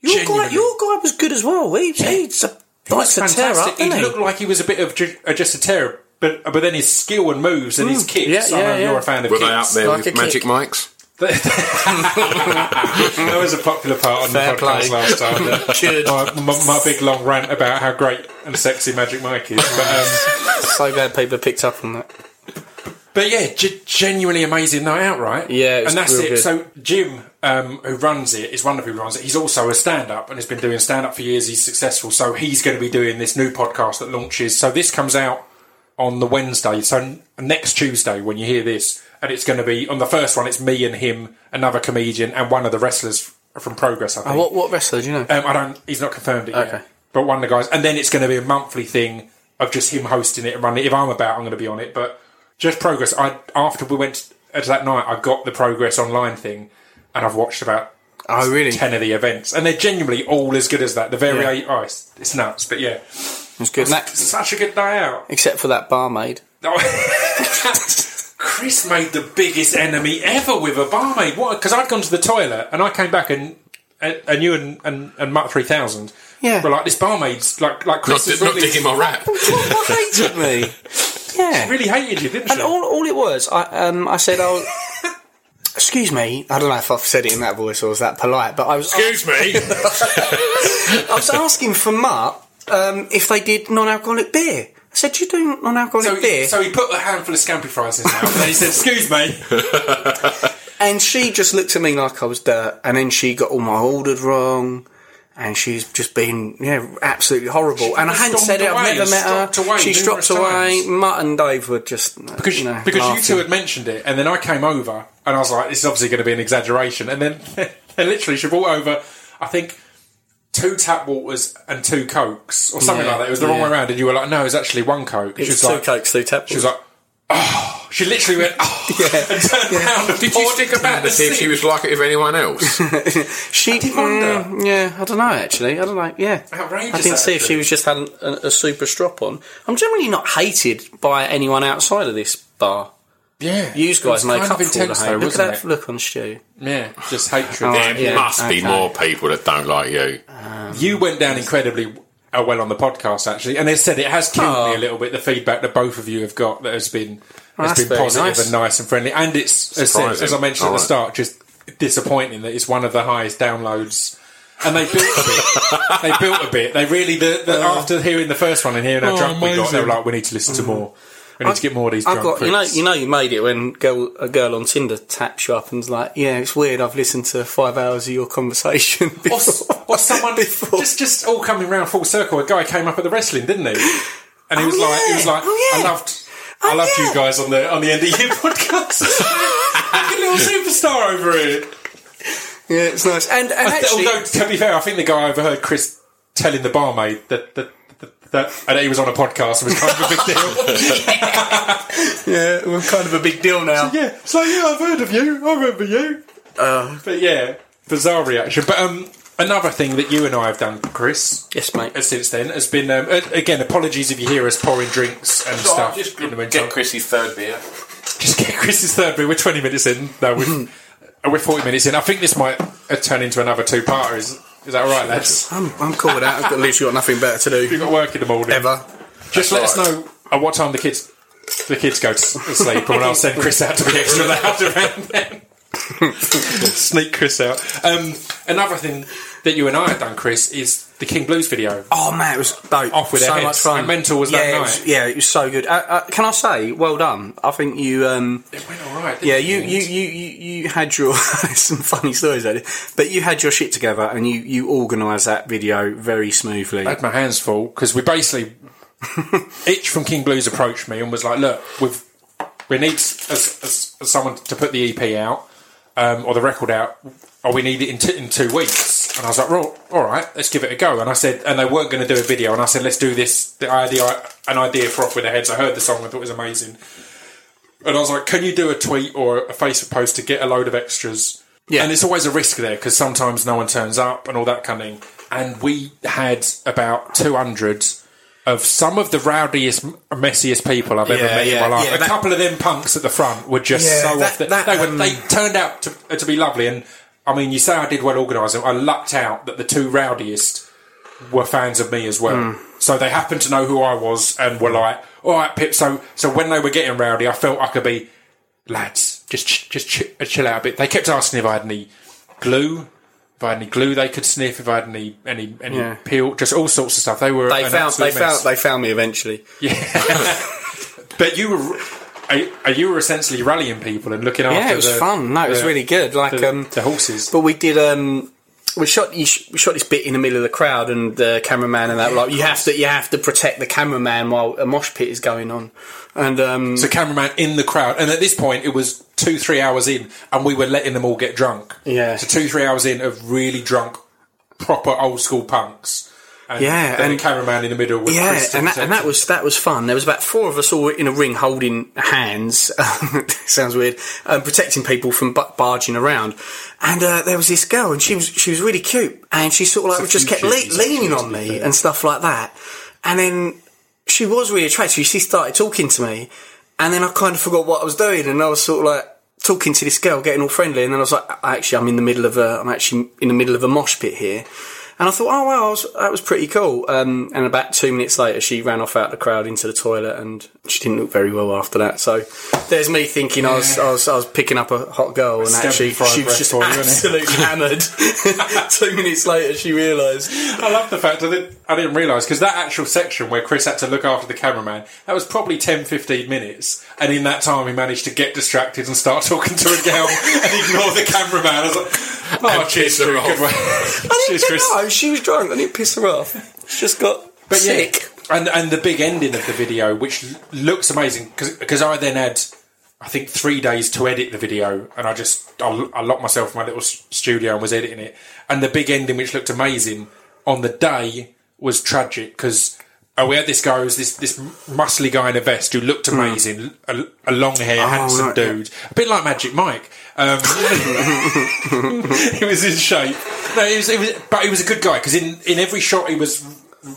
Your guy, your guy was good as well. He, he's a, he was likes to tear fantastic. up, he didn't he? looked like he was a bit of ju- uh, just a terror, but but then his skill and moves and his kicks. Mm. Yeah, I know yeah, yeah. you're a fan of Were kicks. they up there Like a with Magic kick. Mics? that was a popular part on Fair the podcast play. last time. Good. my, my, my big long rant about how great and sexy Magic Mike is. But um, so glad people picked up on that. But yeah, g- genuinely amazing night out, right? Yeah, it was and that's real it. good. So Jim, um, who runs it, is one of who runs it. He's also a stand-up and has been doing stand-up for years. He's successful, so he's going to be doing this new podcast that launches. So this comes out on the Wednesday. So next Tuesday, when you hear this, and it's going to be on the first one. It's me and him, another comedian, and one of the wrestlers from Progress. I think. Oh, what what wrestler do you know? Um, I don't. He's not confirmed it Okay. yet. But one of the guys, and then it's going to be a monthly thing of just him hosting it and running it. If I'm about, I'm going to be on it. But just progress. I after we went to that night, I got the progress online thing, and I've watched about oh, really? ten of the events, and they're genuinely all as good as that. The very oh, it's, it's nuts. But yeah, It's good. And that- such a good day out. except for that barmaid. Chris made the biggest enemy ever with a barmaid. What? Because I'd gone to the toilet and I came back and and, and you and, and, and Mutt three thousand Yeah. were like this barmaid's like like Not, Chris has not really, digging my rap. what hated me? Yeah. really hated you, didn't And all, all it was, I um, I said, "Oh, excuse me." I don't know if I've said it in that voice or was that polite, but I was Excuse me. I was asking for Mutt um, if they did non-alcoholic beer. I said, "Do you do non-alcoholic so, beer?" so he put a handful of scampi fries in his mouth and he said, "Excuse me." and she just looked at me like I was dirt, and then she got all my orders wrong. And she's just been, yeah, absolutely horrible. and I hadn't said it. I've never met her. she stropped away. times. Mutt and Dave were just Because, you know, because you two had mentioned it, and then I came over, and I was like, "This is obviously going to be an exaggeration." And then, literally, she brought over, I think, two tap waters and two cokes, or something Yeah, like that. It was the wrong yeah. way around, and you were like, "No, it's actually one coke." It was was two like, cokes, two tap. she was like, "Oh!" She literally went, "Oh!" and turned around and Did you poured stick it about to see if she was like it with anyone else? She did wonder. Mm, yeah, I don't know actually. I don't know. Yeah, Outrageous, I didn't see if she was just had a, a super strop on. I'm generally not hated by anyone outside of this bar. Yeah, You It guys make kind up for the intense hate. though, Look at that it? look on Stu. Yeah, just hatred. Oh, There yeah, must be more people that don't like you. You went down incredibly uh, well on the podcast, actually, and they said it has killed Oh. me a little bit. The feedback that both of you have got that has been Well, has that's been positive nice. and nice and friendly, and it's as, said, as I mentioned at the Alright. start, just disappointing that it's one of the highest downloads. And they built a bit. they built a bit. They really, the, the, after hearing the first one and hearing how Oh, drunk we got, they were like, "We need to listen to more. We need to get more of these I've drunk got you know you know you made it when girl a girl on Tinder taps you up and's like yeah it's weird I've listened to five hours of your conversation Or, before. or someone Before. just just all coming round full circle. A guy came up at the wrestling, didn't he? And he oh, was like, he was like, Oh, yeah. I loved, I Oh, loved yeah. you guys on the on the end of your podcast. like a little superstar over here. yeah it's nice and, and th- actually although to be fair, I think the guy overheard Chris telling the barmaid that that. That, that and he was on a podcast and was kind of a big deal. yeah we're kind of a big deal now yeah, so yeah, I've heard of you. I remember you. Uh. but yeah, bizarre reaction. But um, another thing that you and I have done, Chris, Yes, mate. uh, since then has been um, uh, again. Apologies if you hear us pouring drinks and stuff just in the meantime. get Chrissy's third beer. Just get Chris's third beer. We're 20 minutes in. No, we're, uh, we're 40 minutes in. I think this might uh, turn into another two-parter. Is, that all right, lads? I'm, I'm cool with that. I've got, literally got nothing better to do. You've got work in the morning. ever. Just let us know at what time the kids the kids go to sleep, and I'll send Chris out to be extra loud around then. Sneak Chris out. Um, another thing that you and I have done, Chris, is the King Blues video. Oh man, it was dope. Off with so much fun. How mental was yeah, that it night? was- yeah, it was so good. Uh, uh, can I say, well done? I think you. Um, It went all right. yeah, you, you, you, you, you had your some funny stories, there, but you had your shit together and you, you organised that video very smoothly. I had my hands full because we basically Itch from King Blues approached me and was like, "Look, we've we need as, as, as someone to put the EP out um, or the record out, or we need it in, t- in two weeks." And I was like, "Well, all right, let's give it a go." And I said, and they weren't going to do a video, and I said, "Let's do this." The idea, an idea for off with their heads. I heard the song, I thought it was amazing, and I was like, "Can you do a tweet or a Facebook post to get a load of extras?" Yeah. And it's always a risk there because sometimes no one turns up and all that kind of thing. And we had about 200 of some of the rowdiest, messiest people I've ever Yeah, met yeah, in my life. yeah, a that- couple of them punks at the front were just so that- off. The, that, they, were, um, they turned out to, to be lovely. And I mean, you say I did well organising. I lucked out that the two rowdiest were fans of me as well. Hmm. So they happened to know who I was and were like, "All right, Pip." So so when they were getting rowdy, I felt I could be, lads, just ch- just ch- uh, chill out a bit. They kept asking if I had any glue, if I had any glue they could sniff, if I had any any any Yeah. peel, just all sorts of stuff. They were they an found they mess. found they found me eventually. Yeah, but you were. Uh, You were essentially rallying people and looking after. Yeah, it was the, fun. No, it was the- really good. Like the, um, the horses. But we did. Um, we shot. You sh- we shot this bit in the middle of the crowd, and the cameraman and that. like you have to. You have to protect the cameraman while a mosh pit is going on. And um, So cameraman in the crowd, and at this point it was two, three hours in, and we were letting them all get drunk. Yeah. So two, three hours in of really drunk, proper old school punks. And Yeah, and- the cameraman in the middle with yeah, and that, and that was that was fun. There was about four of us all in a ring holding hands. sounds weird. Um, protecting people from barging around. And uh, there was this girl, and she was she was really cute, and she sort of like just kept le- leaning on me and stuff like that. And then she was really attractive. She started talking to me, and then I kind of forgot what I was doing, and I was sort of like talking to this girl, getting all friendly, and then I was like, actually, I'm in the middle of a, I'm actually in the middle of a mosh pit here. And I thought, oh wow, was, that was pretty cool. Um, and about two minutes later, she ran off out of the crowd into the toilet, and she didn't look very well after that. So there's me thinking I was, I was, I was picking up a hot girl, and Scampy actually she was just for you, innit? absolutely hammered. two minutes later, she realised. I love the fact that I didn't realise because that actual section where Chris had to look after the cameraman that was probably 10, 15 minutes, and in that time he managed to get distracted and start talking to a girl and ignore the cameraman. I was like, "Oh, And cheers, her off. Good work. I didn't Chris." know she was drunk. I didn't piss her off. She just got But sick. yeah, and and the big ending of the video, which looks amazing, because I then had, I think, three days to edit the video, and I just I locked myself in my little studio and was editing it. And the big ending, which looked amazing, on the day was tragic because. Oh, we had this guy who was this this muscly guy in a vest who looked amazing, a, a long hair, handsome right, yeah. dude, a bit like Magic Mike. Um, he was in shape. No, he was, he was, but he was a good guy because in, in every shot he was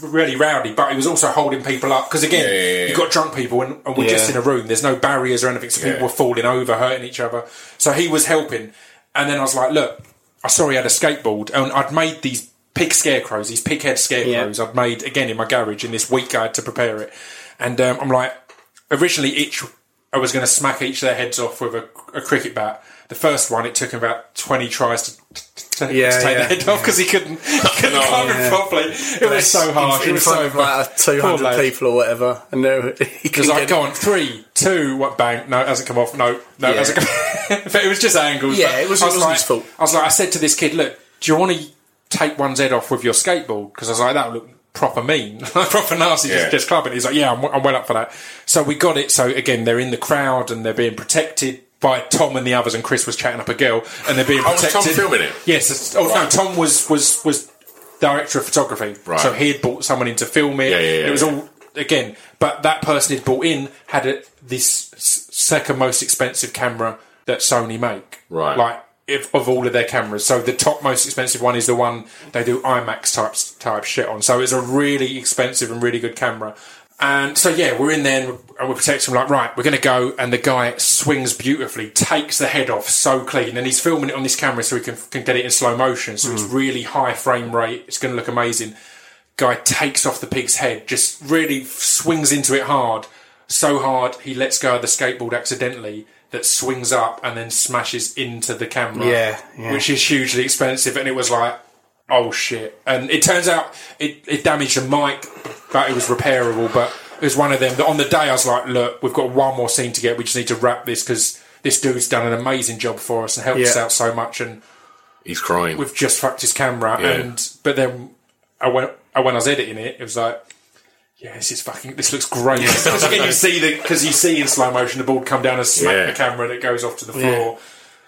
really rowdy, but he was also holding people up. Because again, Yeah, yeah, yeah. you've got drunk people and, and we're Yeah. just in a room. There's no barriers or anything, so people Yeah. were falling over, hurting each other. So he was helping. And then I was like, look, I saw he had a skateboard, and I'd made these pig scarecrows, these pig head scarecrows. I've made again in my garage in this week I had to prepare it. And um, I'm like, originally each I was going to smack each of their heads off with a, a cricket bat. The first one, it took him about 20 tries to, to, Yeah, to take yeah, the head off because he couldn't, he couldn't No, climb yeah. it properly. It was so harsh. in, it was front so of like two Poor hundred lad. people or whatever, and there he was like, go on, three, two, what, bang, no, it hasn't come off, no, no, it hasn't come it was just angles. Yeah, it was- I wasn't like, his fault. I was like, I said to this kid, look, do you want to take one's head off with your skateboard? Because I was like, that would look proper mean, proper nasty, Yeah. just, just clubbing. He's like, yeah, I'm, I'm well up for that. So we got it. So again, they're in the crowd and they're being protected by Tom and the others, and Chris was chatting up a girl, and they're being Oh, was. Tom filming it? Yes. Oh no, Tom was was was director of photography. Right. So he had brought someone in to film it. Yeah, yeah, yeah, it was yeah. all again, but that person he'd brought in had a, this second most expensive camera that Sony make. Right. Like if, of all of their cameras. So the top most expensive one is the one they do IMAX type type shit on. So it's a really expensive and really good camera. And so yeah, we're in there and we're protecting. Like right, we're going to go, and the guy swings beautifully, takes the head off so clean, and he's filming it on this camera so we can, can get it in slow motion. So it's mm. really high frame rate. It's going to look amazing. Guy takes off the pig's head, just really swings into it hard, so hard he lets go of the skateboard accidentally. That swings up and then smashes into the camera, Yeah, yeah. which is hugely expensive. And it was like, oh shit! And it turns out it, it damaged the mic, but it was repairable. But it was one of them that on the day I was like, look, we've got one more scene to get. We just need to wrap this because this dude's done an amazing job for us and helped us out so much. And He's crying. we've just fucked his camera. Yeah. And but then I went I, when I was editing it, it was like. Yeah, this is fucking. This looks great. Because again, you see the because you see in slow motion the board come down and smack Yeah. the camera and it goes off to the floor.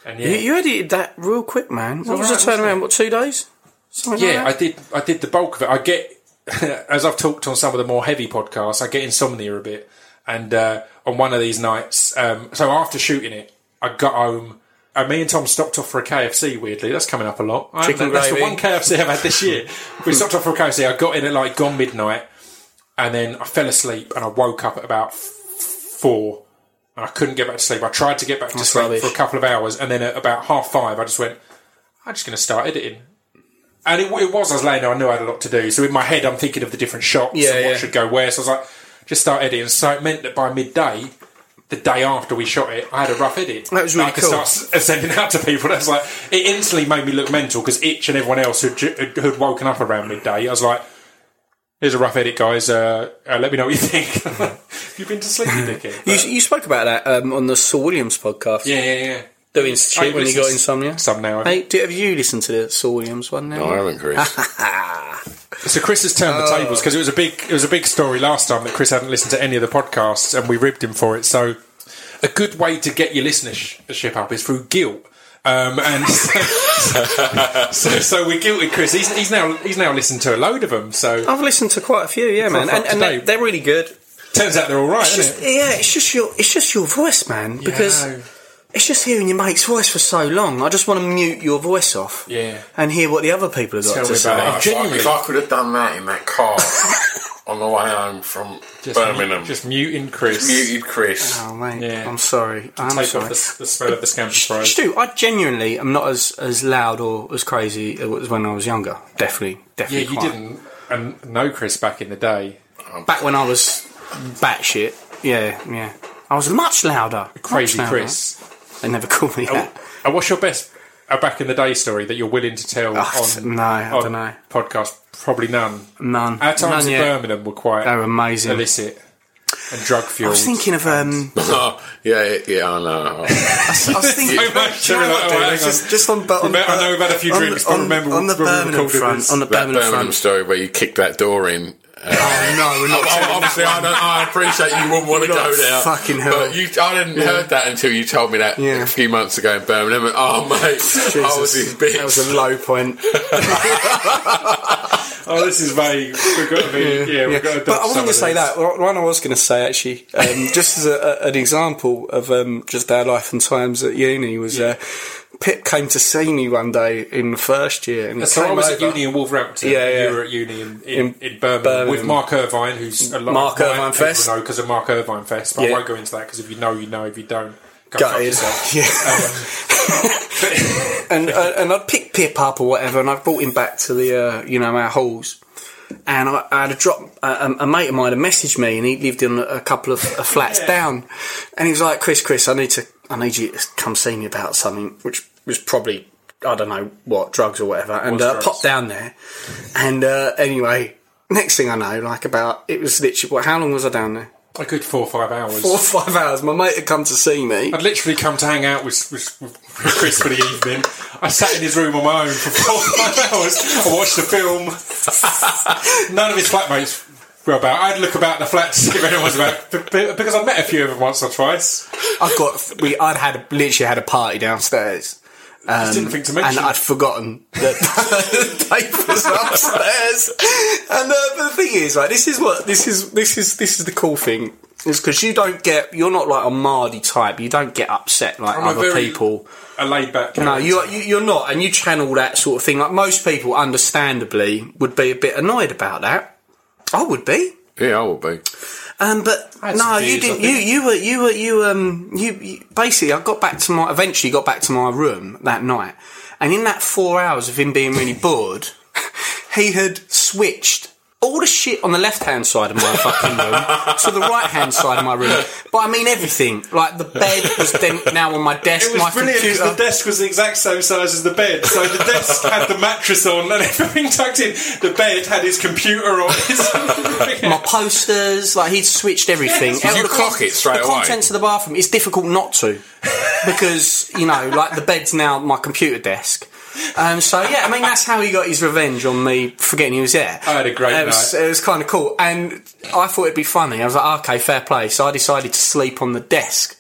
And yeah, You, you edited that real quick, man. What was the alright, wasn't turnaround? What two days? Something Yeah, I like that? did. I did the bulk of it. I get, as I've talked on some of the more heavy podcasts, I get insomnia a bit. And uh, on one of these nights, um, so after shooting it, I got home. And me and Tom stopped off for a KFC. Weirdly, that's coming and then I fell asleep, and I woke up at about four. And I couldn't get back to sleep. I tried to get back to That's sleep rubbish. for a couple of hours, and then at about half five, I just went, I'm just going to start editing. And it, it was, I was laying there, I knew I had a lot to do. So in my head, I'm thinking of the different shots Yeah, and what yeah. should go where. So I was like, just start editing. So it meant that by midday, the day after we shot it, I had a rough edit. That was really I could cool. start sending out to people. That's like, it instantly made me look mental because Itch and everyone else who'd, who'd woken up around midday, I was like, here's a rough edit, guys. Uh, uh, let me know what you think. You've been to sleep, you dickhead. You, But- you spoke about that um, on the Saul Williams podcast. yeah, yeah, yeah. The Institute I've when you listened got to insomnia. Some now. Hey, do, have you listened to the Saul Williams one now? no, I haven't, Chris. So Chris has turned the Oh. tables because it was a big it was a big story last time that Chris hadn't listened to any of the podcasts and we ribbed him for it. So a good way to get your listenership up is through guilt. Um, and so, so we guilted Chris. He's, he's now he's now listened to a load of them. So I've listened to quite a few, yeah, man, and, and they're, they're really good. turns out they're all right, It's isn't just, it? yeah, it's just your it's just your voice, man, because know. It's just hearing your mate's voice for so long. I just want to mute your voice off, Yeah. and hear what the other people have got Tell to me say. about it. if, I, Genuinely. if I could have done that in that car on the way home from Just, Birmingham, just muting Chris. muted Chris. Oh mate, Yeah. I'm sorry. I'm Take sorry. off the, the smell of the scampi fries. Stu, I genuinely am not as, as loud or as crazy as when I was younger. Definitely, definitely. Yeah, definitely. you quite. didn't and know Chris back in the day. Oh. Back when I was batshit, yeah, yeah. I was much louder. Crazy much louder. Chris. They never called me that. And what's your best a back in the day story that you're willing to tell Oh, on no, I on don't know. podcast? Probably none. None. Our times None in yet. Birmingham were quite They were amazing. illicit and drug fuel. I fueled. was thinking of um. Oh, yeah, yeah, yeah, I know. I was thinking. So much. Do you know what, Oh, hang It's on. just, just on, on Remember- I know we've had a few on- drinks, but on, remember on the when we Birmingham recorded front. this- On the that Birmingham Birmingham front. story where you kicked that door in. Uh, Oh no, we're not. Oh, obviously, that I, don't, I appreciate you wouldn't want to go there. fucking hell. But you, I didn't heard that until you told me that Yeah. a few months ago in Birmingham. And, oh, mate, I was Jesus, his bitch. that was a low point. oh, this is vague. We've got to be. Yeah, we've got to. But I dodge wasn't going to say these. that. One one I was going to say actually, um, just as a, a, an example of um, just our life and times at uni was. Uh, Pip came to see me one day in the first year, and So I was at over. uni in Wolverhampton. Yeah, yeah. You were at uni in, in, In in, Birmingham, Birmingham. with Mark Irvine, who's a lot Mark of Irvine Fest. know because of Mark Irvine Fest. But I won't go into that because if you know, you know. If you don't, go Gutted. yourself. Yeah. and uh, and I'd pick Pip up or whatever, and I brought him back to the uh, you know our halls. And I, I had a drop. A, a mate of mine had messaged me, and he lived in a, couple of uh, flats down. And he was like, "Chris, Chris, I need to, I need you to come see me about something," which was probably I don't know what drugs or whatever. And uh, popped down there. And uh, anyway, next thing I know, like about it was literally what? How long was I down there? A good four or five hours. Four or five hours. My mate had come to see me. I'd literally come to hang out with, with, with Chris for the evening. I sat in his room on my own for four or five hours. I watched the film. None of his flatmates were about. I'd look about the flat to see if anyone was about because I'd met a few of them once or twice. I got we. I'd had literally had a party downstairs. Um, didn't think to mention and. I'd forgotten that Dave was upstairs. And uh, but the thing is, right, this is what this is. This is this is the cool thing is because you don't get. You're not like a Mardy type. You don't get upset like I'm other very- people. A laid back. No, you're you- you're not, and you channel that sort of thing. Like most people, understandably, would be a bit annoyed about that. I would be. Yeah, I will be. Um, but no, you didn't. You you were you were you um you, you basically. I got back to my eventually got back to my room that night, and in that four hours of him being really bored, he had switched all the shit on the left hand side of my fucking room to the right hand side of my room. But I mean everything. Like the bed was then now on my desk. It was my brilliant because the desk was the exact same size as the bed. So the desk had the mattress on and everything tucked in. The bed had his computer on. His my posters, like he'd switched everything. Did you the clock it straight the away? contents of the bathroom. It's difficult not to because you know, like the bed's now my computer desk. Um, so yeah, I mean that's how he got his revenge on me forgetting he was there. I had a great it was, It was kind of cool, and I thought it'd be funny. I was like, okay, fair play. So I decided to sleep on the desk.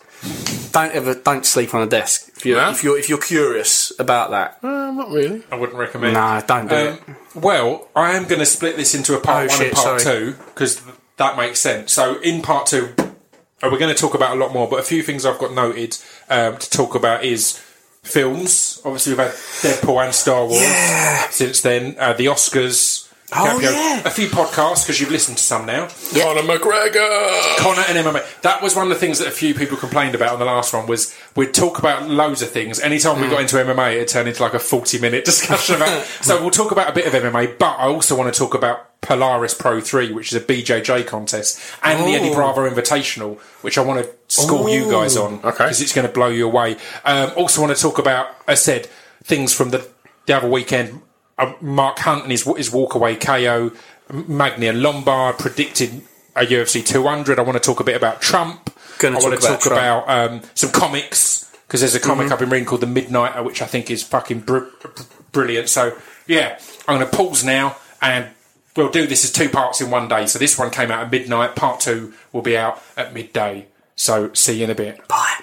Don't ever, don't sleep on the desk if you're No? if you're if you're curious about that. Uh, not really. I wouldn't recommend. No, don't do it. Um, well, I am going to split this into a part Oh, one shit, and part sorry. two because th- that makes sense. So, in part two, uh, we're going to talk about a lot more, but a few things I've got noted um, to talk about is films. Obviously, we've had Deadpool and Star Wars Yeah. since then. Uh, the Oscars. Oh, Caprio, yeah. A few podcasts because you've listened to some now. Conor McGregor. Conor and MMA. That was one of the things that a few people complained about on the last one was we'd talk about loads of things. Anytime we Mm. got into MMA, it turned into like a 40 minute discussion about So we'll talk about a bit of MMA, but I also want to talk about Polaris Pro 3, which is a BJJ contest, and the Eddie Oh. Bravo Invitational, which I want to school you guys on. Okay. Because it's going to blow you away. Um, also want to talk about, I said, things from the, the other weekend. Uh, Mark Hunt and his, his walkaway KO. Magnia Lombard predicted a UFC 200. I want to talk a bit about Trump. Gonna I want to about talk Trump. about um, some comics because there's a comic Mm-hmm. I've been reading called The Midnighter, which I think is fucking br- br- brilliant. So yeah, I'm going to pause now and we'll do this as two parts in one day. So this one came out at midnight. Part two will be out at midday. So see you in a bit. Bye.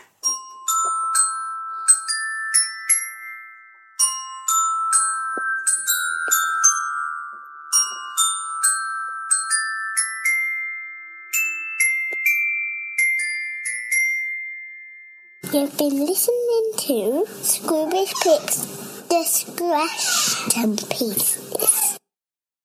You've been listening to Scroobius Pip's Distraction Pieces.